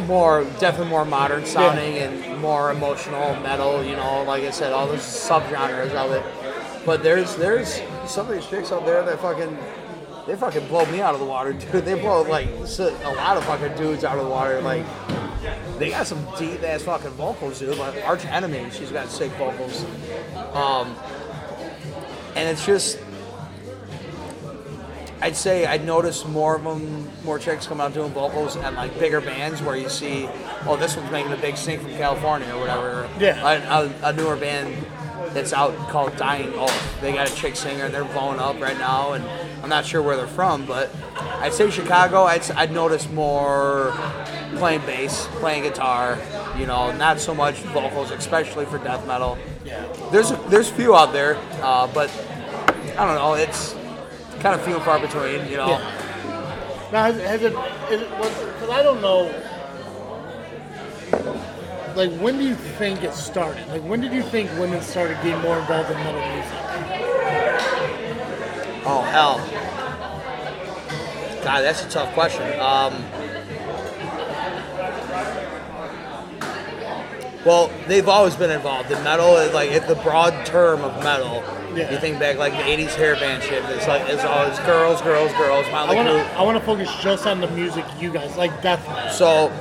more, definitely more modern sounding and more emotional metal. You know, like I said, all the subgenres of it. But there's there's some of these chicks out there that fucking they fucking blow me out of the water, dude. They blow like a lot of fucking dudes out of the water, like. They got some deep ass fucking vocals, dude. Like Arch Enemy, she's got sick vocals. Um, and it's just, I'd say I'd notice more of them, more chicks come out doing vocals at like bigger bands where you see, oh, this one's making a big sing from California or whatever. Yeah. A, a, a newer band that's out called Dying Oath. They got a chick singer and they're blowing up right now, and I'm not sure where they're from, but I'd say Chicago. I'd, I'd notice more playing bass, playing guitar. You know, not so much vocals, especially for death metal. Yeah. There's a, there's few out there, uh, but I don't know. It's kind of few and far between. You know. Yeah. Now, has, has it, is it, because I don't know, like, when do you think it started? Like, when did you think women started getting more involved in metal music? Oh hell. God, that's a tough question. Um, well, they've always been involved in metal. Is like if the broad term of metal, Yeah. you think back like the '80s hair band shit. It's like it's always girls, girls, girls. I Motley want to, I want to focus just on the music you guys, like death metal. So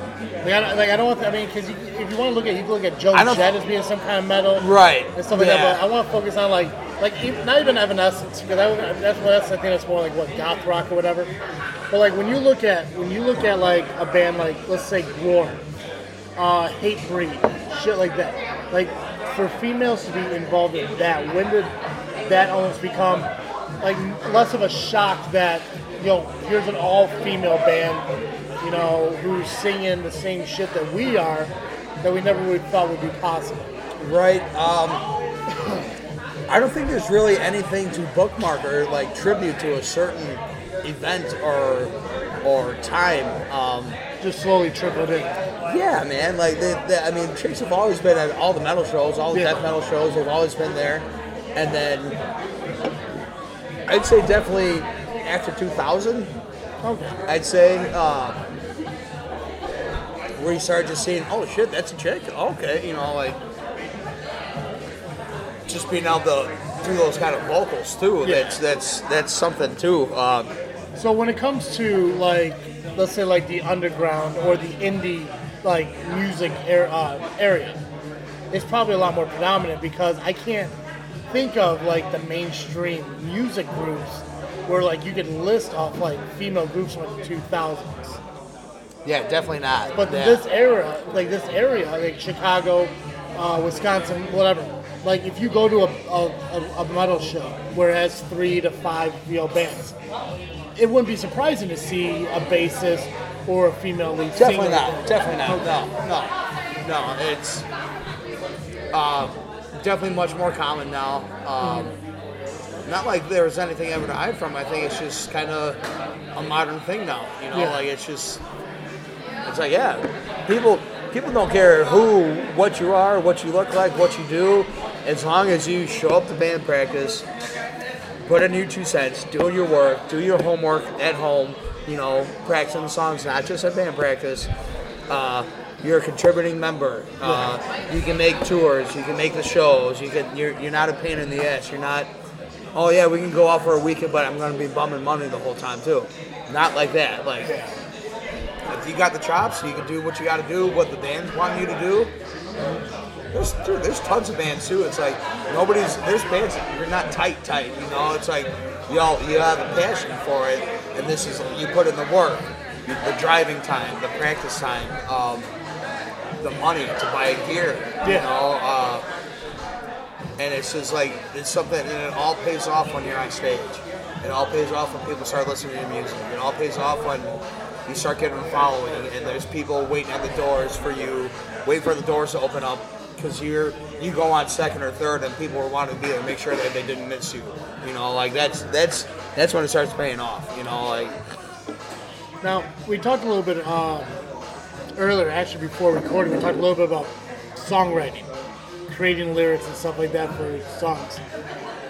Like I, don't- like, I don't want, I mean, because if you want to look at, you can look at Joan Jett as being some kind of metal, Right. and stuff like Yeah. that. But I want to focus on like, like not even Evanescence because that, that's what that's I think that's more like what goth rock or whatever. But like when you look at when you look at like a band like let's say Gwar, uh, Hatebreed, shit like that. Like for females to be involved in that, when did that almost become like less of a shock that you know here's an all-female band, you know, who's singing the same shit that we are, that we never would thought would be possible. Right. Um, (coughs) I don't think there's really anything to bookmark or like tribute to a certain event or or time. Um, Just slowly trickled in. yeah, man. Like, they, they, I mean, Chicks have always been at all the metal shows, all the Yeah. death metal shows. They've always been there. And then I'd say definitely after 2000, Okay. I'd say uh, where you started just seeing, oh shit, that's a chick. Okay, you know, like just being able to do those kind of vocals too. Yeah. That's that's that's something too. Um, So when it comes to like, let's say like the underground or the indie like music er- uh, area, it's probably a lot more predominant because I can't think of like the mainstream music groups where like you can list off like female groups from the 2000s. Yeah, definitely not. But Yeah. this era, like this area, like Chicago, uh, Wisconsin, whatever. Like if you go to a, a, a- metal show where it has three to five female bands, it wouldn't be surprising to see a bassist or a female lead Definitely singer. not. Definitely not. No, no, no. It's uh, definitely much more common now. Um, not like there's anything ever to hide from. I think it's just kind of a modern thing now. You know, Yeah. like it's just. It's like yeah, people people don't care who, what you are, what you look like, what you do, as long as you show up to band practice, put in your two cents, do your work, do your homework at home, you know, practicing the songs, not just at band practice. Uh, you're a contributing member. Uh, you can make tours. You can make the shows. You can. You're, you're not a pain in the ass. You're not. Oh yeah, we can go out for a weekend, but I'm gonna be bumming money the whole time too. Not like that. Like if you got the chops, you can do what you got to do. What the band's want you to do. There's dude, there's tons of bands too. It's like nobody's there's bands you're not tight tight. You know, it's like y'all you have a passion for it, and this is you put in the work, the driving time, the practice time, um, the money to buy gear. You Yeah. know, uh, and it's just like it's something, and it all pays off when you're on stage. It all pays off when people start listening to your music. It all pays off when you start getting a following, and there's people waiting at the doors for you, waiting for the doors to open up, because you're you go on second or third, and people are wanting to be there, make sure that they didn't miss you. You know, like that's that's that's when it starts paying off. You know, like Now we talked a little bit um, earlier, actually before recording, we talked a little bit about songwriting, creating lyrics and stuff like that for songs.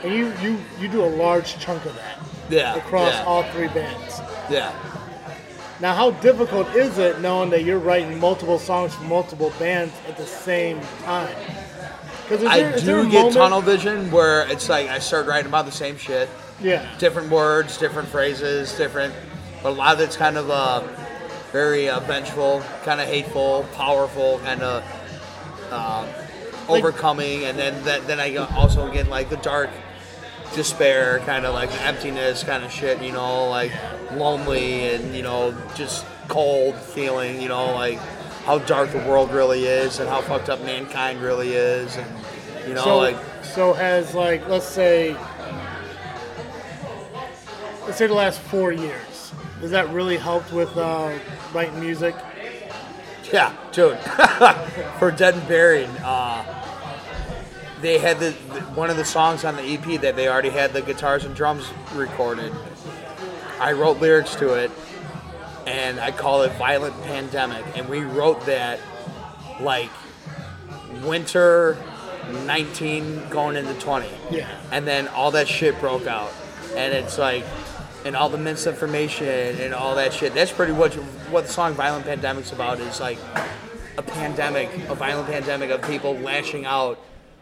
And you you you do a large chunk of that yeah, across yeah, all three bands. yeah. Now, how difficult is it knowing that you're writing multiple songs for multiple bands at the same time? Because I do get tunnel vision where it's like I start writing about the same shit. Yeah, different words, different phrases, different. But a lot of it's kind of uh, very uh, vengeful, kind of hateful, powerful, kind of uh, Like- overcoming, and then that, then I also get like the dark despair, kind of like emptiness, kind of shit. You know, like lonely and you know just cold feeling. You know, like how dark the world really is and how fucked up mankind really is, and you know, so like so has like let's say let's say the last four years. Has that really helped with uh, writing music? Yeah, dude. (laughs) For Dead and Buried, uh, they had the, the one of the songs on the EP that they already had the guitars and drums recorded. I wrote lyrics to it, and I call it "Violent Pandemic," and we wrote that like winter 19 going into 20 Yeah. and then all that shit broke out and it's like and all the misinformation and all that shit that's pretty much what the song violent pandemic's about is like a pandemic a violent pandemic of people lashing out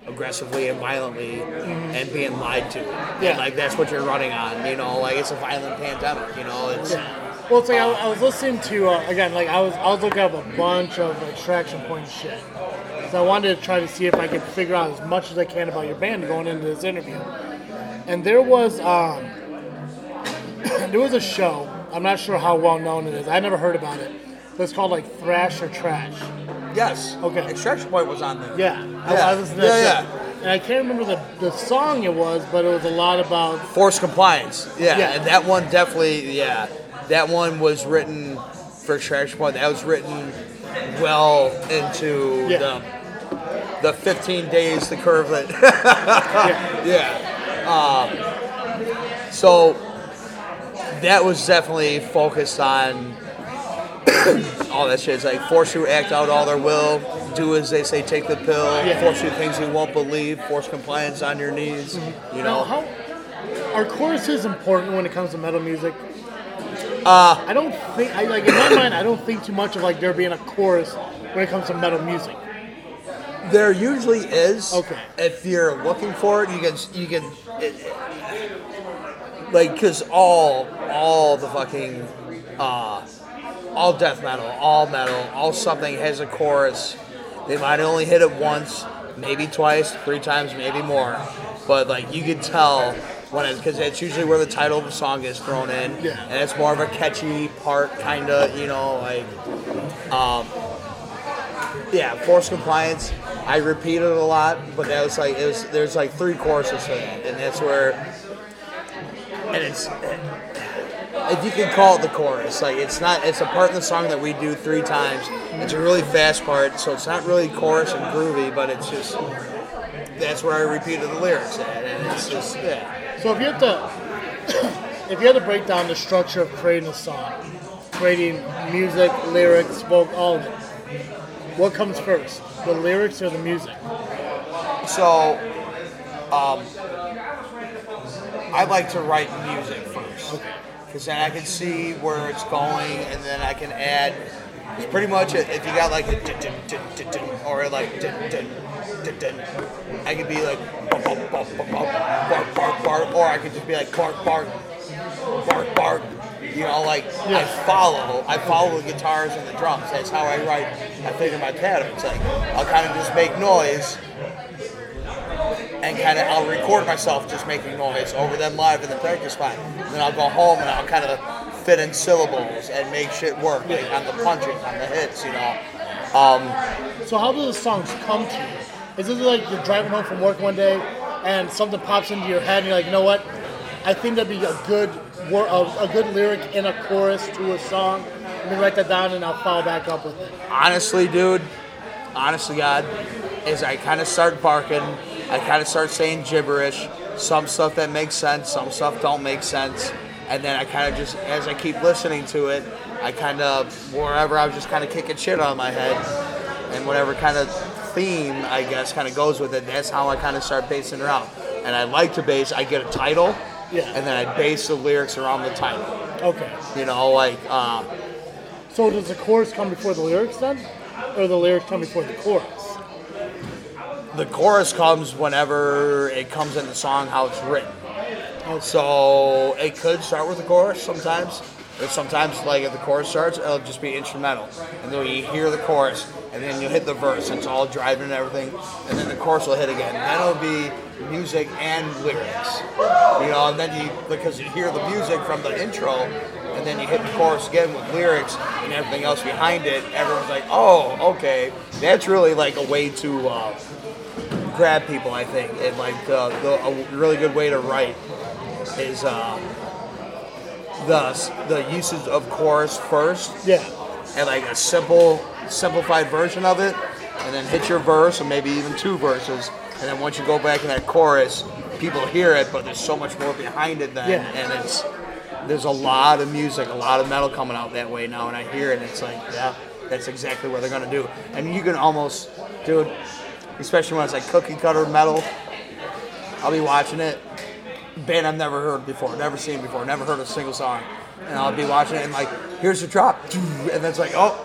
aggressively and violently and being lied to Yeah. and like that's what you're running on you know like it's a violent pandemic you know it's Yeah. Well, it's like I, I was listening to uh, again, like I was I was looking up a bunch of extraction point shit. So I wanted to try to see if I could figure out as much as I can about your band going into this interview. And there was um, (coughs) there was a show. I'm not sure how well known it is. I never heard about it. It's called like Thrash or Trash. Yes. Okay. Extraction Point was on there. Yeah, I, Yeah. I listened to that Yeah, shit. And I can't remember the, the song it was, but it was a lot about Force compliance. Yeah, Yeah. and that one definitely. Yeah, that one was written for Extraction Point. That was written well into Yeah. the the 15 days to curve it. (laughs) yeah, yeah. Um, so that was definitely focused on (coughs) all that shit. It's like force you to act out all their will, do as they say, take the pill, Yeah. force you things you won't believe, force compliance on your knees. You Now, know, how are choruses important when it comes to metal music? Uh, I don't think I like in my mind. I don't think too much of like there being a chorus when it comes to metal music. There usually is. Okay. If you're looking for it, you can you can it, like because all all the fucking uh, all death metal, all metal, all something has a chorus. They might only hit it once, maybe twice, three times, maybe more. But like you can tell when it's because it's usually where the title of the song is thrown in, Yeah. and it's more of a catchy part, kind of, you know, like um, yeah, force compliance. I repeat it a lot, but that was like it was. There's like three courses to that, and that's where. And it's if you can call it the chorus, like it's not. It's a part in the song that we do three times. It's a really fast part, so it's not really chorus and groovy, but it's just. That's where I repeated the lyrics at, and it's just yeah. So if you have to, (coughs) if you had to break down the structure of creating a song, creating music, lyrics, vocal, all of it, what comes first, the lyrics or the music? So, um, I like to write music first. Okay. Because then I can see where it's going, and then I can add. It's pretty much. If you got like or like I could be like bark, bark, bark, or I could just be like bark, bark, bark, bark. You know, like I follow, I follow the guitars and the drums. That's how I write. I figure my patterns. Like I'll kind of just make noise, and kind of I'll record myself just making noise over them live in the practice spot. And then I'll go home and I'll kind of fit in syllables and make shit work like on the punches, on the hits, you know. Um, So how do the songs come to you? Is it like you're driving home from work one day and something pops into your head and you're like, you know what? I think that'd be a good wor- a, a good lyric in a chorus to a song. Let me write that down and I'll follow back up with it. honestly, dude, honestly, God, is I kind of start barking. I kind of start saying gibberish. Some stuff that makes sense, some stuff don't make sense. And then I kind of just, as I keep listening to it, I kind of, wherever I was just kind of kicking shit on my head, and whatever kind of theme, I guess, kind of goes with it, that's how I kind of start basing around. And I like to base, I get a title, Yeah. and then I base the lyrics around the title. Okay. You know, like, uh, So does the chorus come before the lyrics then? Or the lyrics come before the chorus? The chorus comes whenever it comes in the song how it's written. So it could start with the chorus sometimes, or sometimes like if the chorus starts, it'll just be instrumental, and then you hear the chorus, and then you hit the verse, and it's all driving and everything, and then the chorus will hit again. Then it'll be music and lyrics, you know, and then you because you hear the music from the intro, and then you hit the chorus again with lyrics and everything else behind it. Everyone's like, oh, okay, that's really like a way to. Uh, grab people. I think, and like the, the a really good way to write is uh, the the usage of chorus first, Yeah. and like a simple simplified version of it, and then hit your verse, or maybe even two verses, and then once you go back in that chorus, people hear it, but there's so much more behind it then, Yeah. and it's there's a lot of music, a lot of metal coming out that way now, and I hear it, and it's like, yeah, that's exactly what they're gonna do, and you can almost, dude, especially when it's like cookie cutter metal. I'll be watching it, band I've never heard before, never seen before, never heard a single song, and I'll be watching it and like, here's the drop, (laughs) and it's like, oh,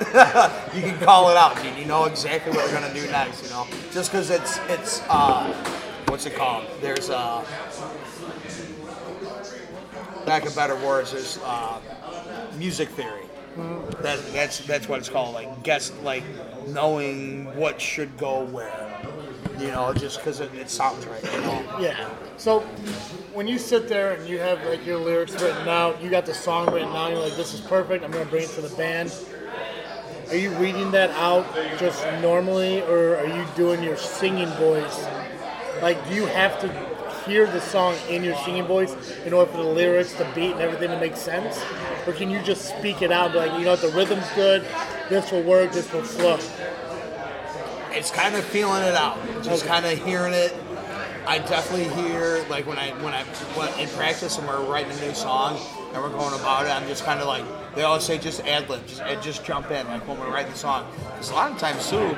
(laughs) you can call it out, you, know exactly what they're gonna do next, you know, just because it's it's uh, what's it called? There's uh, lack of better words, is uh, music theory. That, that's that's what it's called. Like guess like knowing what should go where. You know, just because it, it sounds right. You know. Yeah. So when you sit there and you have like your lyrics written out, you got the song written out, you're like, this is perfect. I'm gonna bring it to the band. Are you reading that out just normally, or are you doing your singing voice? Like, do you have to hear the song in your singing voice in order for the lyrics, the beat, and everything to make sense? Or can you just speak it out, like, you know the rhythm's good, this will work, this will flow? It's kind of feeling it out, just kind of hearing it. I definitely hear like when I when I when in practice and we're writing a new song and we're going about it. I'm just kind of like they always say, just ad lib, just, just jump in like when we're writing the song. Because a lot of times too,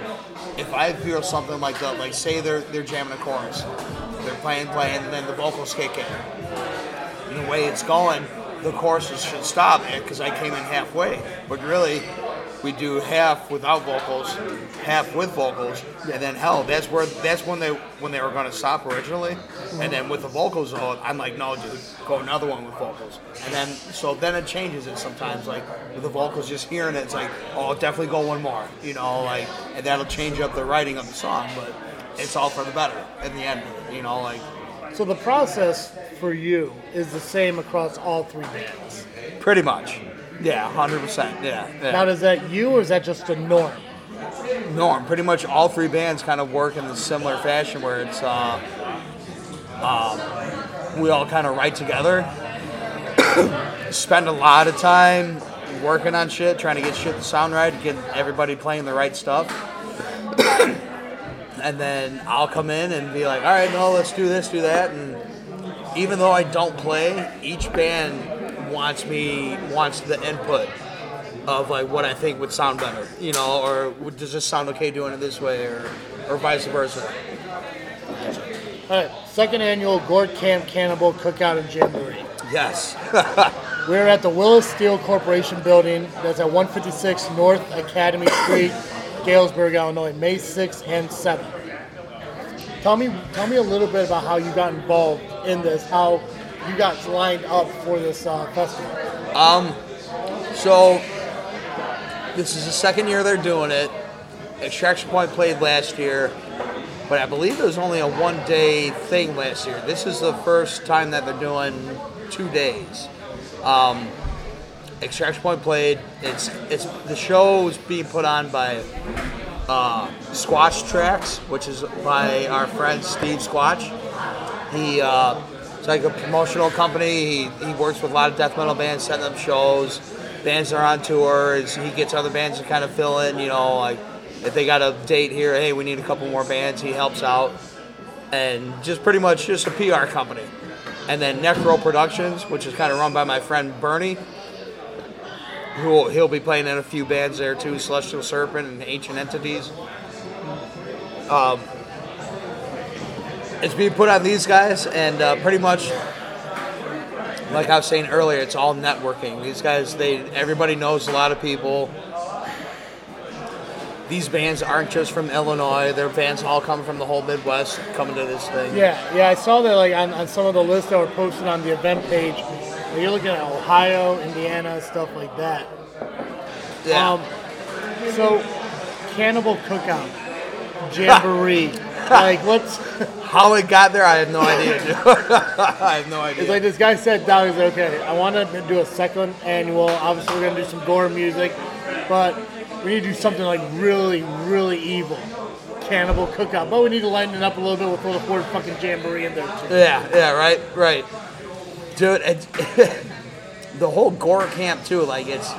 if I feel something like that, like say they're they're jamming a chorus, they're playing playing, and then the vocals kick in. And the way it's going, the choruses should stop eh, because I came in halfway. But really, we do half without vocals, half with vocals, and then hell, that's where that's when they when they were going to stop originally, and then with the vocals, oh, I'm like, no, dude, go another one with vocals, and then so then it changes it sometimes, like with the vocals, just hearing it, it's like, oh, definitely go one more, you know, like, and that'll change up the writing of the song, but it's all for the better in the end, you know, like. So the process for you is the same across all three bands. Pretty much. Yeah, hundred percent. Yeah. yeah. Now, is that you, or is that just a norm? norm. Pretty much all three bands kind of work in a similar fashion where it's uh, um, we all kind of write together, (coughs) spend a lot of time working on shit, trying to get shit to sound right, get everybody playing the right stuff. (coughs) and then I'll come in and be like, all right, no, let's do this, do that. And even though I don't play, each band wants me, wants the input of like what I think would sound better, you know, or would- does this sound okay doing it this way, or or vice versa. All right, second annual Gore Camp Cannibal Cookout and Jamboree. Yes. (laughs) We're at the Willis Steel Corporation building that's at 156 North Academy Street, Galesburg, Illinois, May 6th and 7th. Tell me, tell me a little bit about how you got involved in this, how you got lined up for this uh, festival. so this is the second year they're doing it. Extraction Point played last year, but I believe it was only a one-day thing last year. This is the first time that they're doing two days. Um, Extraction Point played. It's it's the show is being put on by uh, Squatch Tracks, which is by our friend Steve Squatch. He uh, it's like a promotional company. He, he works with a lot of death metal bands, setting up shows. Bands are on tour. is- He gets other bands to kind of fill in. You know, like if they got a date here, hey, we need a couple more bands. He helps out, and just pretty much just a PR company. And then Necro Productions, which is kind of run by my friend Bernie, who he'll be playing in a few bands there too, Celestial Serpent and Ancient Entities. Um, it's being put on these guys, and uh, pretty much, like I was saying earlier, it's all networking. These guys, they everybody knows a lot of people. These bands aren't just from Illinois; their bands all come from the whole Midwest, coming to this thing. Yeah, yeah, I saw that like on, on some of the lists that were posted on the event page. You're looking at Ohio, Indiana, stuff like that. Yeah. Um, so, Cannibal Cookout, (laughs) Jamboree, like what's? (laughs) How it got there, I have no idea. dude. (laughs) I have no idea. It's like this guy sat down. He's like, okay, I want to do a second annual. Obviously, we're gonna do some gore music, but we need to do something like really, really evil. Cannibal Cookout, but we need to lighten it up a little bit with a little word fucking jamboree in there too. Yeah, yeah, right, right. Dude, it, (laughs) the whole gore camp too, like it's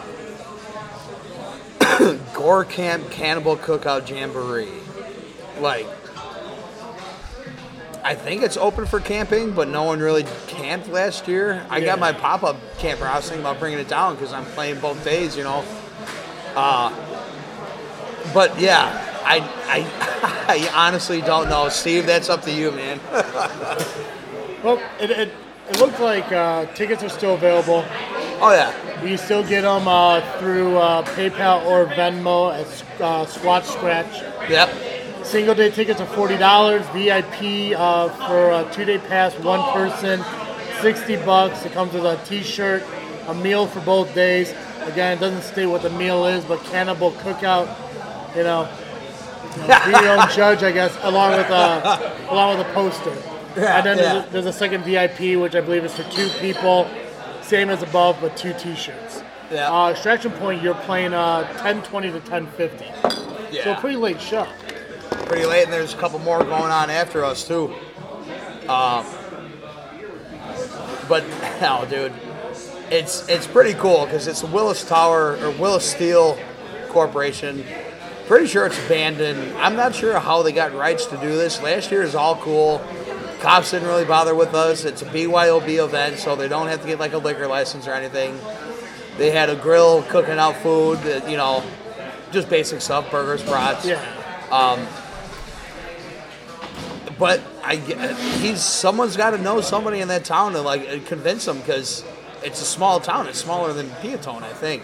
(coughs) gore camp cannibal cookout jamboree. Like I think it's open for camping, but no one really camped last year. I Yeah. got my pop-up camper. I was thinking about bringing it down because I'm playing both days, you know. Uh, but yeah, I, I, (laughs) I honestly don't know, Steve. That's up to you, man. (laughs) Well, it, it, it looked like uh, tickets are still available. Oh yeah. You still get them uh, through uh, PayPal or Venmo at uh, Squatch Tracks. Yep. Single day tickets are forty dollars. VIP uh, for a two day pass, one person, 60 bucks. It comes with a t-shirt, a meal for both days. Again, it doesn't state what the meal is, but cannibal cookout, you know, you (laughs) know, be your own judge, I guess, along with a, along with a poster. Yeah, and then yeah. there's, a, there's a second VIP, which I believe is for two people, same as above, but two t-shirts. Yeah. Uh, extraction point, you're playing uh, 1020 to 1050. Yeah. So a pretty late show. Pretty late, and there's a couple more going on after us too. Um, but no, (laughs) dude, it's it's pretty cool because it's Willis Tower or Willis Steel Corporation. Pretty sure it's abandoned. I'm not sure how they got rights to do this. Last year is all cool. Cops didn't really bother with us. It's a BYOB event, so they don't have to get like a liquor license or anything. They had a grill cooking out food, you know, just basic stuff, burgers, brats. Yeah. But I, he's someone's got to know somebody in that town to like convince them because it's a small town. It's smaller than Peotone, I think.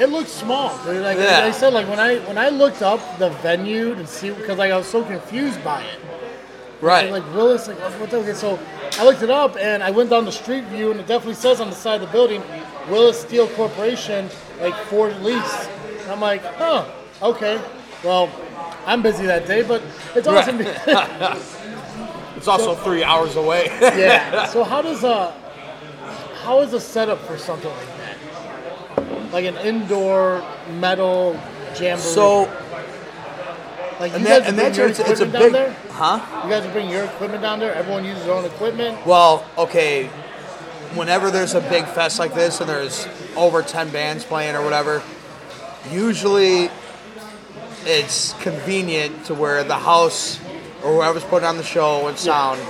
It looks small, dude. Like Yeah. I said, like when I when I looked up the venue to see because like I was so confused by it. Right. Like Willis, like what the okay? So I looked it up and I went down the street view and it definitely says on the side of the building, Willis Steel Corporation, like for lease. And I'm like, huh, okay. Well, I'm busy that day, but it's Right. (laughs) it's also three hours away. (laughs) yeah. (laughs) So how does uh how is the setup for something like that? Like an indoor metal jamboree. so, like you and, guys that, and that's your it's, it's a equipment big, down there. huh? You guys bring your equipment down there. Everyone uses their own equipment. Well, okay. Whenever there's a big fest like this and there's over 10 bands playing or whatever, usually it's convenient to where the house or whoever's putting on the show and sound,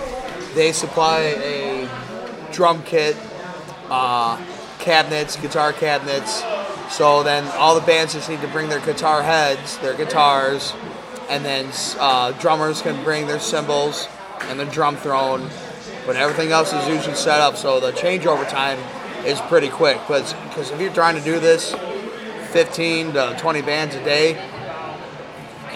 they supply a drum kit, uh, cabinets, guitar cabinets. So then all the bands just need to bring their guitar heads, their guitars, and then uh, drummers can bring their cymbals and the drum throne. But everything else is usually set up, so the changeover time is pretty quick. But because if you're trying to do this 15 to 20 bands a day,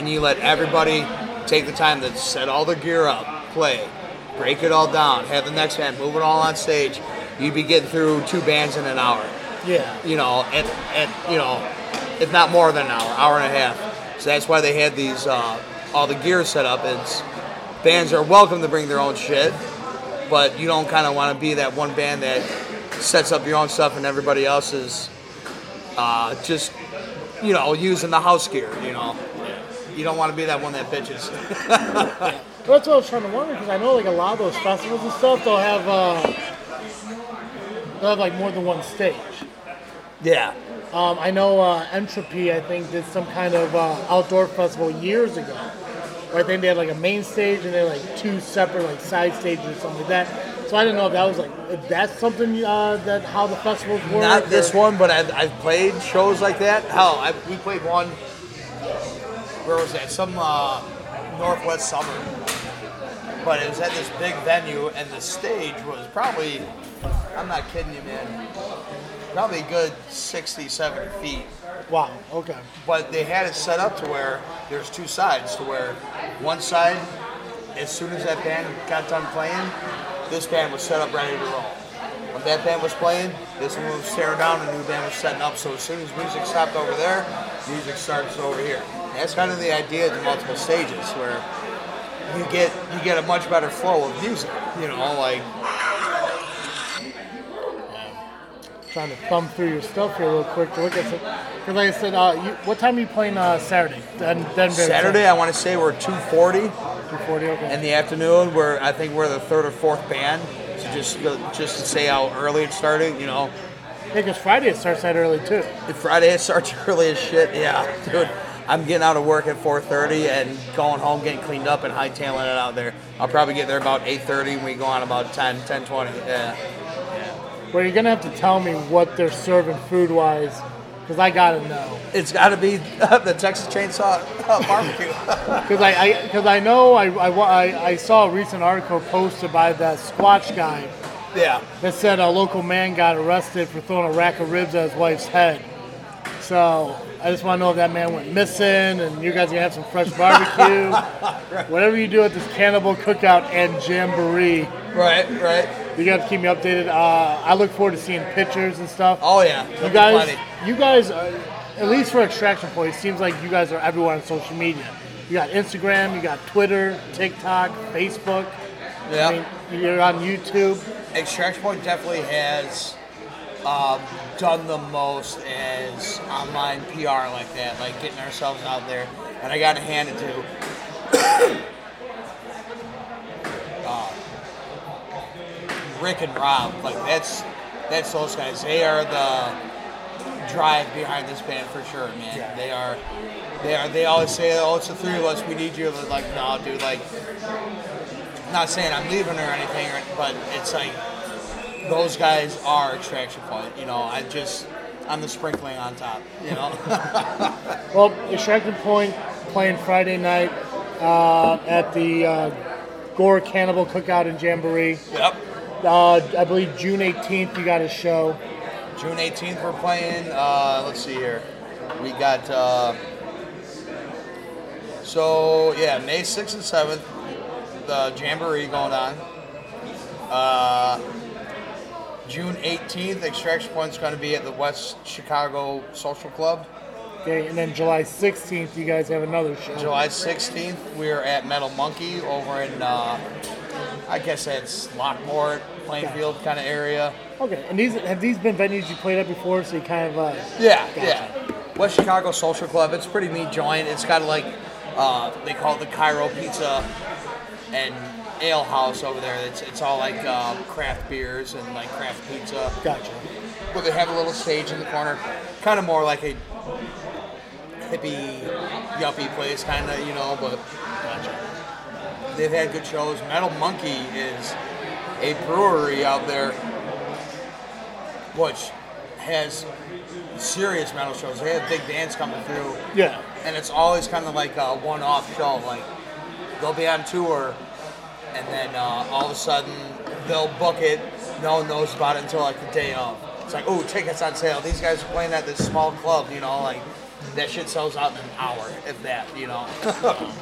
and you let everybody take the time to set all the gear up, play, break it all down, have the next band move it all on stage, you'd be getting through two bands in an hour. Yeah. You know, and, and you know, if not more than an hour, hour and a half. So that's why they had these uh, all the gear set up. It's bands are welcome to bring their own shit, but you don't kind of want to be that one band that sets up your own stuff and everybody else is uh, just you know using the house gear. You you don't want to be that one that bitches. (laughs) That's what I was trying to wonder because I know like a lot of those festivals and stuff, they'll have uh, they'll have like more than one stage. yeah. Um, I know uh, Entropy, I think, did some kind of uh, outdoor festival years ago. Where I think they had like a main stage and they had like two separate like side stages or something like that. So I didn't know if that was like if that's something uh, that how the festivals work. Not this or- one, but I've, I've played shows like that. Hell, I, we played one. Where was that? Some uh, Northwest Summer. But it was at this big venue, and the stage was probably, I'm not kidding you, man, probably a good 60, 70 feet. Wow. Okay. But they had it set up to where there's two sides, to where one side, as soon as that band got done playing, this band was set up ready to roll. When that band was playing, this one was tearing down, the new band was setting up. So as soon as music stopped over there, music starts over here. That's kind of the idea of the multiple stages, where you get you get a much better flow of music. You know, like Trying to thumb through your stuff here real quick to look at some. Because like I said, uh, you, what time are you playing uh, Saturday? Den- Denver. Saturday, I want to say we're 240. 240. Okay. in the afternoon we're I think we're the third or fourth band. So just just to say how early it started, you know. yeah, because Friday it starts that early too. Friday it starts (laughs) early as shit, yeah, dude. I'm getting out of work at 4:30 and going home, getting cleaned up and hightailing it out there. I'll probably get there about 8:30 and we go on about 10, 10:20. Yeah. Where you're gonna have to tell me what they're serving food wise, because I gotta know. It's got to be (laughs) the Texas Chainsaw uh, Barbecue. (laughs) Because I, I, cause I know I, I, I, I saw a recent article posted by that Squatch guy yeah. that said a local man got arrested for throwing a rack of ribs at his wife's head. So I just want to know if that man went missing, and you guys are gonna have some fresh barbecue. (laughs) Whatever you do at this cannibal cookout and jamboree, Right, right. you got to keep me updated. Uh, I look forward to seeing pictures and stuff. Oh yeah. you there'll be guys, you guys, are, at least for Extraction Point, it seems like you guys are everywhere on social media. You got Instagram, you got Twitter, TikTok, Facebook. Yeah. I mean, you're on YouTube. Extraction Point definitely has um, done the most as online PR like that, like getting ourselves out there. And I got to hand it to (coughs) uh, Rick and Rob. Like that's that's those guys. They are the drive behind this band for sure, man. Yeah. They are. They are. They always say, "Oh, it's the three of us. We need you." But like, no, dude. Like, not saying I'm leaving or anything, but it's like those guys are extraction point. You know, I just I'm the sprinkling on top. You know. (laughs) Well, Extraction Point playing Friday night uh, at the uh, Gore Cannibal Cookout and Jamboree. yep. Uh, I believe June 18th you got a show. June 18th we're playing. Uh, let's see here. We got. Uh, so yeah, May 6th and 7th, the jamboree going on. June 18th, Extraction Point's going to be at the West Chicago Social Club. Okay, and then July 16th you guys have another show. July 16th, we're at Metal Monkey over in, uh, I guess that's Lockport, Plainfield kind of area. Okay, and these have these been venues you played at before, so you kind of uh, Yeah, Gotcha. yeah. West Chicago Social Club. It's a pretty neat joint. It's got like uh, they call it the Cairo Pizza and Ale House over there. It's it's all like uh, craft beers and like craft pizza. gotcha. But they have a little stage in the corner, kind of more like a hippie, yuppie place, kind of you know. But they've had good shows. Metal Monkey is a brewery out there, which has serious metal shows. They have big bands coming through, Yeah. and it's always kind of like a one-off show. Like they'll be on tour, and then uh, all of a sudden they'll book it. No one knows about it until like the day of. It's like, oh, tickets on sale. These guys are playing at this small club. You know, like that shit sells out in an hour, if that. You know. (laughs)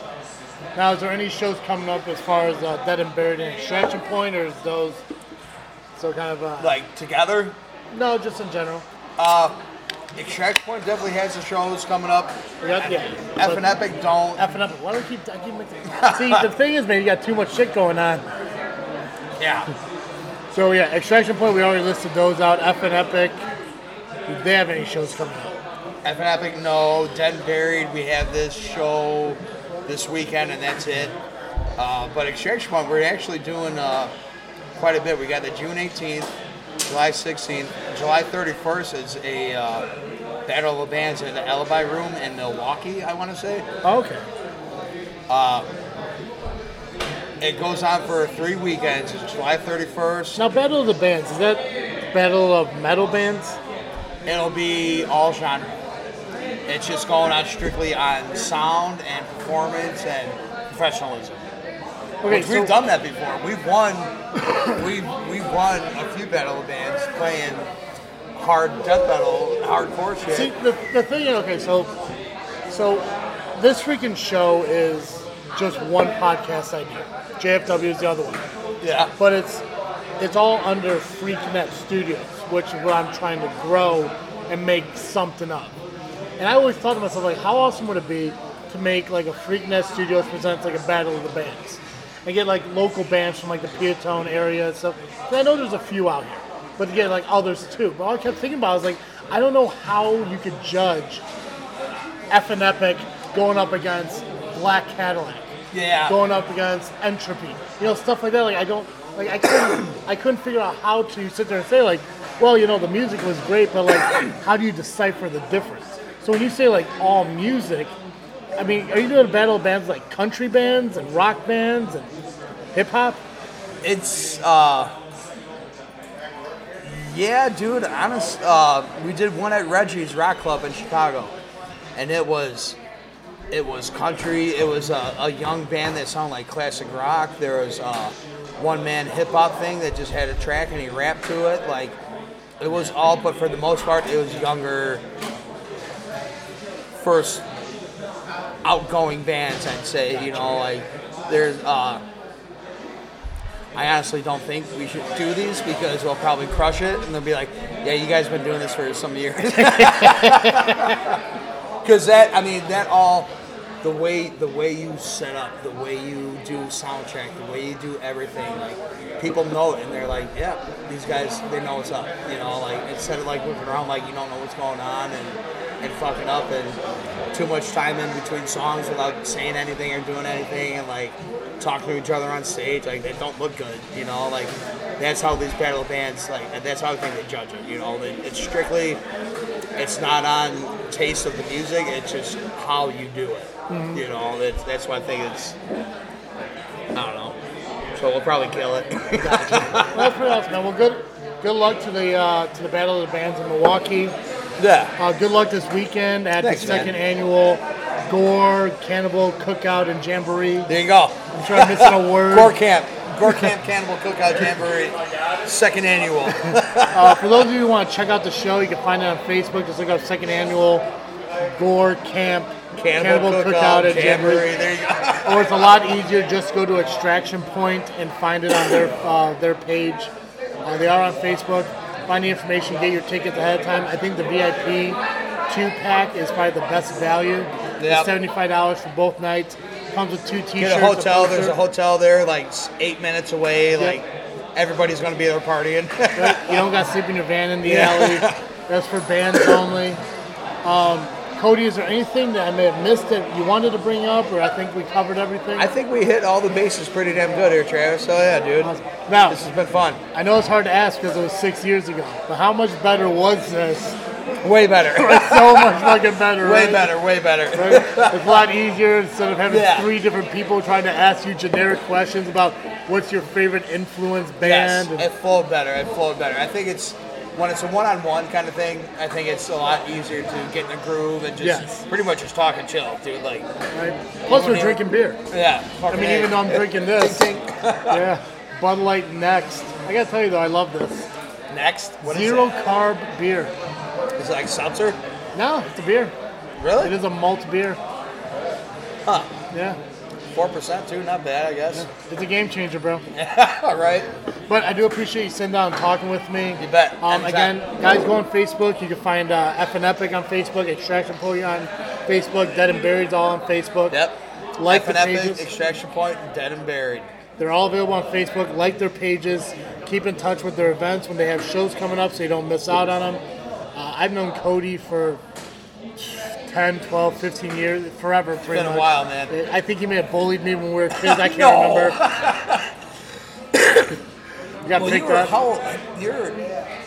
Now, is there any shows coming up as far as uh, Dead and Buried and Extraction Point, or is those so kind of uh, like together. no, just in general? Extraction Point definitely has the shows coming up. Got, yeah. F and Epic don't. F and Epic. Why do we keep? I keep mixing. (laughs) See, the thing is, man, you got too much shit going on. Yeah. So yeah, Extraction Point. We already listed those out. F and Epic. Do they have any shows coming up? F and Epic, no. Dead and Buried, we have this show this weekend, and that's it. Uh, but Extraction Point, we're actually doing uh, quite a bit. We got the June 18th, July 16th, July 31st is a uh, Battle of the Bands in the Alibi Room in Milwaukee, I want to say. Oh, okay. It goes on for three weekends. It's July 31st. Now, Battle of the Bands is that Battle of Metal Bands? It'll be all genre. It's just going on strictly on sound and performance and professionalism. Okay, Which so we've done that before. We've won. we've we've won a few battle bands playing hard death metal, hardcore shit. See, the, the thing okay, so so this freaking show is just one podcast idea. JFW is the other one, yeah. but it's it's all under Freaknet Studios, which is what I'm trying to grow and make something up. And I always thought to myself, like, how awesome would it be to make like a Freaknet Studios presents like a battle of the bands, and get like local bands from like the Peotone area and stuff. 'Cause I know there's a few out here, but to get like others too. But all I kept thinking about was like, I don't know how you could judge F and Epic going up against Black Cadillac, Yeah. going up against Entropy, you know, stuff like that. Like I don't, like I couldn't, I couldn't figure out how to sit there and say like, well, you know, the music was great, but like, how do you decipher the difference? So when you say like all music, I mean, are you doing battle bands like country bands and rock bands and hip hop? It's uh. Yeah, dude. Honest, uh, we did one at Reggie's Rock Club in Chicago, and it was, it was country. It was a, a young band that sounded like classic rock. There was a one man hip hop thing that just had a track and he rapped to it. Like, it was all, but for the most part, it was younger, first outgoing bands. I'd say you know like there's. Uh, I honestly don't think we should do these because we'll probably crush it, and they'll be like, "Yeah, you guys been doing this for some years." (laughs) Because that, I mean, that all, the way the way you set up, the way you do sound check, the way you do everything, like people know it, and they're like, "Yeah, these guys, they know what's up." You know, like instead of like looking around like you don't know what's going on and and fucking up and too much time in between songs without saying anything or doing anything and like talking to each other on stage, like they don't look good. You know, like that's how these battle bands like that's how I think they judge it. You know, It- it's strictly it's not on taste of the music. It's just how you do it. You know, that's that's why I think it's. I don't know. So we'll probably kill it. (laughs) Well, that's pretty awesome, man. Well, good good luck to the uh, to the Battle of the Bands in Milwaukee. yeah. Uh, good luck this weekend at Thanks, the man. second annual Gore Cannibal Cookout and Jamboree. There you go. I'm sure I'm missing a (laughs) word. Gore Camp. Gore Camp Cannibal Cookout Jamboree. Second annual. (laughs) Uh, for those of you who want to check out the show, you can find it on Facebook. Just look up second annual Gore Camp Cannibal, Cookout, and Jamboree. Jamboree. There you go. Or it's a lot easier. Just go to Extraction Point and find it on their uh, their page. Uh, they are on Facebook. Find the information. Get your tickets ahead of time. I think the VIP two pack is probably the best value. Yep. Seventy five dollars for both nights. Comes with two T-shirts. Get a hotel. There's a hotel there, like eight minutes away. Like everybody's gonna be there partying. (laughs) You don't got to sleep in your van in the Yeah. alley. (laughs) That's for bands only. Um, Cody, is there anything that I may have missed that you wanted to bring up, or I think we covered everything? I think we hit all the bases pretty damn good here, Travis. So yeah, dude, Now, this has been fun. I know it's hard to ask because it was six years ago, but how much better was this? Way better. (laughs) So much fucking better. way right? better. Way better. Right? It's a lot easier instead of having Yeah. three different people trying to ask you generic questions about what's your favorite influence band. Yes, it flowed better. It flowed better. I think it's when it's a one-on-one kind of thing. I think it's a lot easier to get in the groove and just Yes. pretty much just talk and chill, dude. Like, right? Plus, we're drinking beer. yeah. I mean, even though I'm drinking this, (laughs) yeah, Bud Light next. I gotta tell you though, I love this Next, what is zero it? carb beer. Is it like seltzer? No, it's a beer. Really? It is a malt beer. Huh. Yeah, Four percent too. Not bad, I guess. it's a game changer, bro. Yeah, (laughs) All right. But I do appreciate you sitting down and talking with me. You bet. Um, again, guys, go on Facebook. You can find uh, F and Epic on Facebook, Extraction Point on Facebook, Dead and Buried's all on Facebook. Yep. Like F and Epic. Extraction Point, Dead and Buried. They're all available on Facebook. Like their pages. Keep in touch with their events when they have shows coming up so you don't miss out on them. Uh, I've known Cody for 10, 12, 15 years, forever. It's been a while, man. I think he may have bullied me when we were kids. I (laughs) can't No. remember. (laughs) you got Well, picked you were up how you're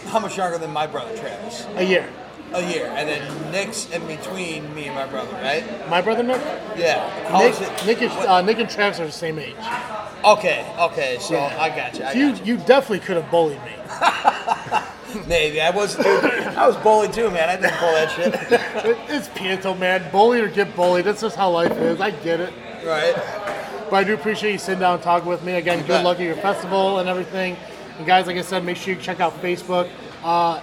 how much younger than my brother Travis? a year. A year, and then Nick's in between me and my brother, right? My brother Nick? Yeah. How Nick, is? Nick, is, uh, Nick and Travis are the same age. Okay, okay. So Yeah. I got you. I You, got you definitely could have bullied me. (laughs) Maybe I was. Dude, I was bullied too, man. I didn't pull that shit. (laughs) It- It's Peotone, man. Bully or get bullied. That's just how life is. I get it. right. But I do appreciate you sitting down and talking with me. Again, good luck at your festival and everything. And guys, like I said, make sure you check out Facebook. Uh,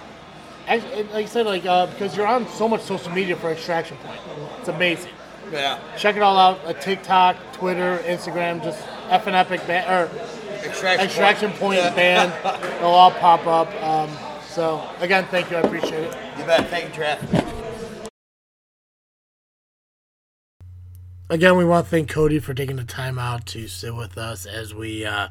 like I said, like uh, because you're on so much social media for Extraction Point, it's amazing. Yeah. Check it all out: uh, TikTok, Twitter, Instagram, just F and Epic band or Extraction, Extraction Point Yeah. band. (laughs) They'll all pop up. Um, so again, thank you. I appreciate it. You bet. Thank you, Trav. Again, we want to thank Cody for taking the time out to sit with us as we uh,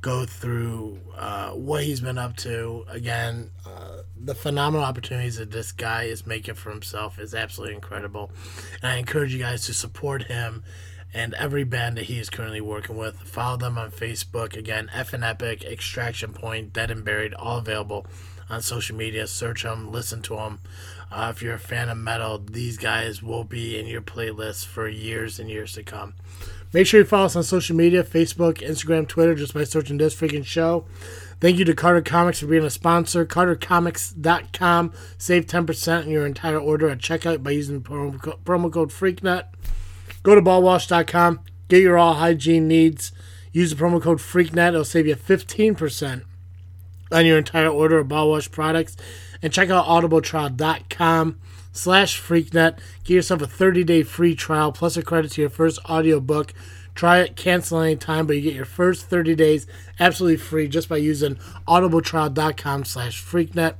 go through uh, what he's been up to. Again, uh, the phenomenal opportunities that this guy is making for himself is absolutely incredible. And I encourage you guys to support him and every band that he is currently working with. Follow them on Facebook. Again, F and Epic, Extraction Point, Dead and Buried, all available on social media. Search them, listen to them. Uh, if you're a fan of metal, these guys will be in your playlist for years and years to come. Make sure you follow us on social media Facebook, Instagram, Twitter, just by searching this freaking show. Thank you to Carter Comics for being a sponsor. CarterComics.com. Save 10% on your entire order at checkout by using promo co- code FreakNet. Go to ballwash.com. Get your all hygiene needs. Use the promo code FreakNet. It'll save you 15% on your entire order of ball wash products. And check out audibletrial.com slash freaknet. Get yourself a 30-day free trial plus a credit to your first audiobook. Try it, cancel anytime, but you get your first 30 days absolutely free just by using audibletrial.com slash freaknet.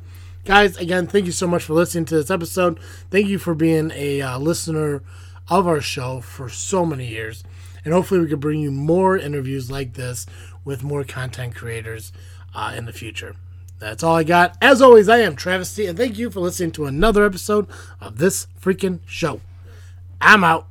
Guys, again, thank you so much for listening to this episode. Thank you for being a uh, listener of our show for so many years. And hopefully, we can bring you more interviews like this with more content creators uh, in the future. That's all I got. As always, I am Travesty, and thank you for listening to another episode of this freaking show. I'm out.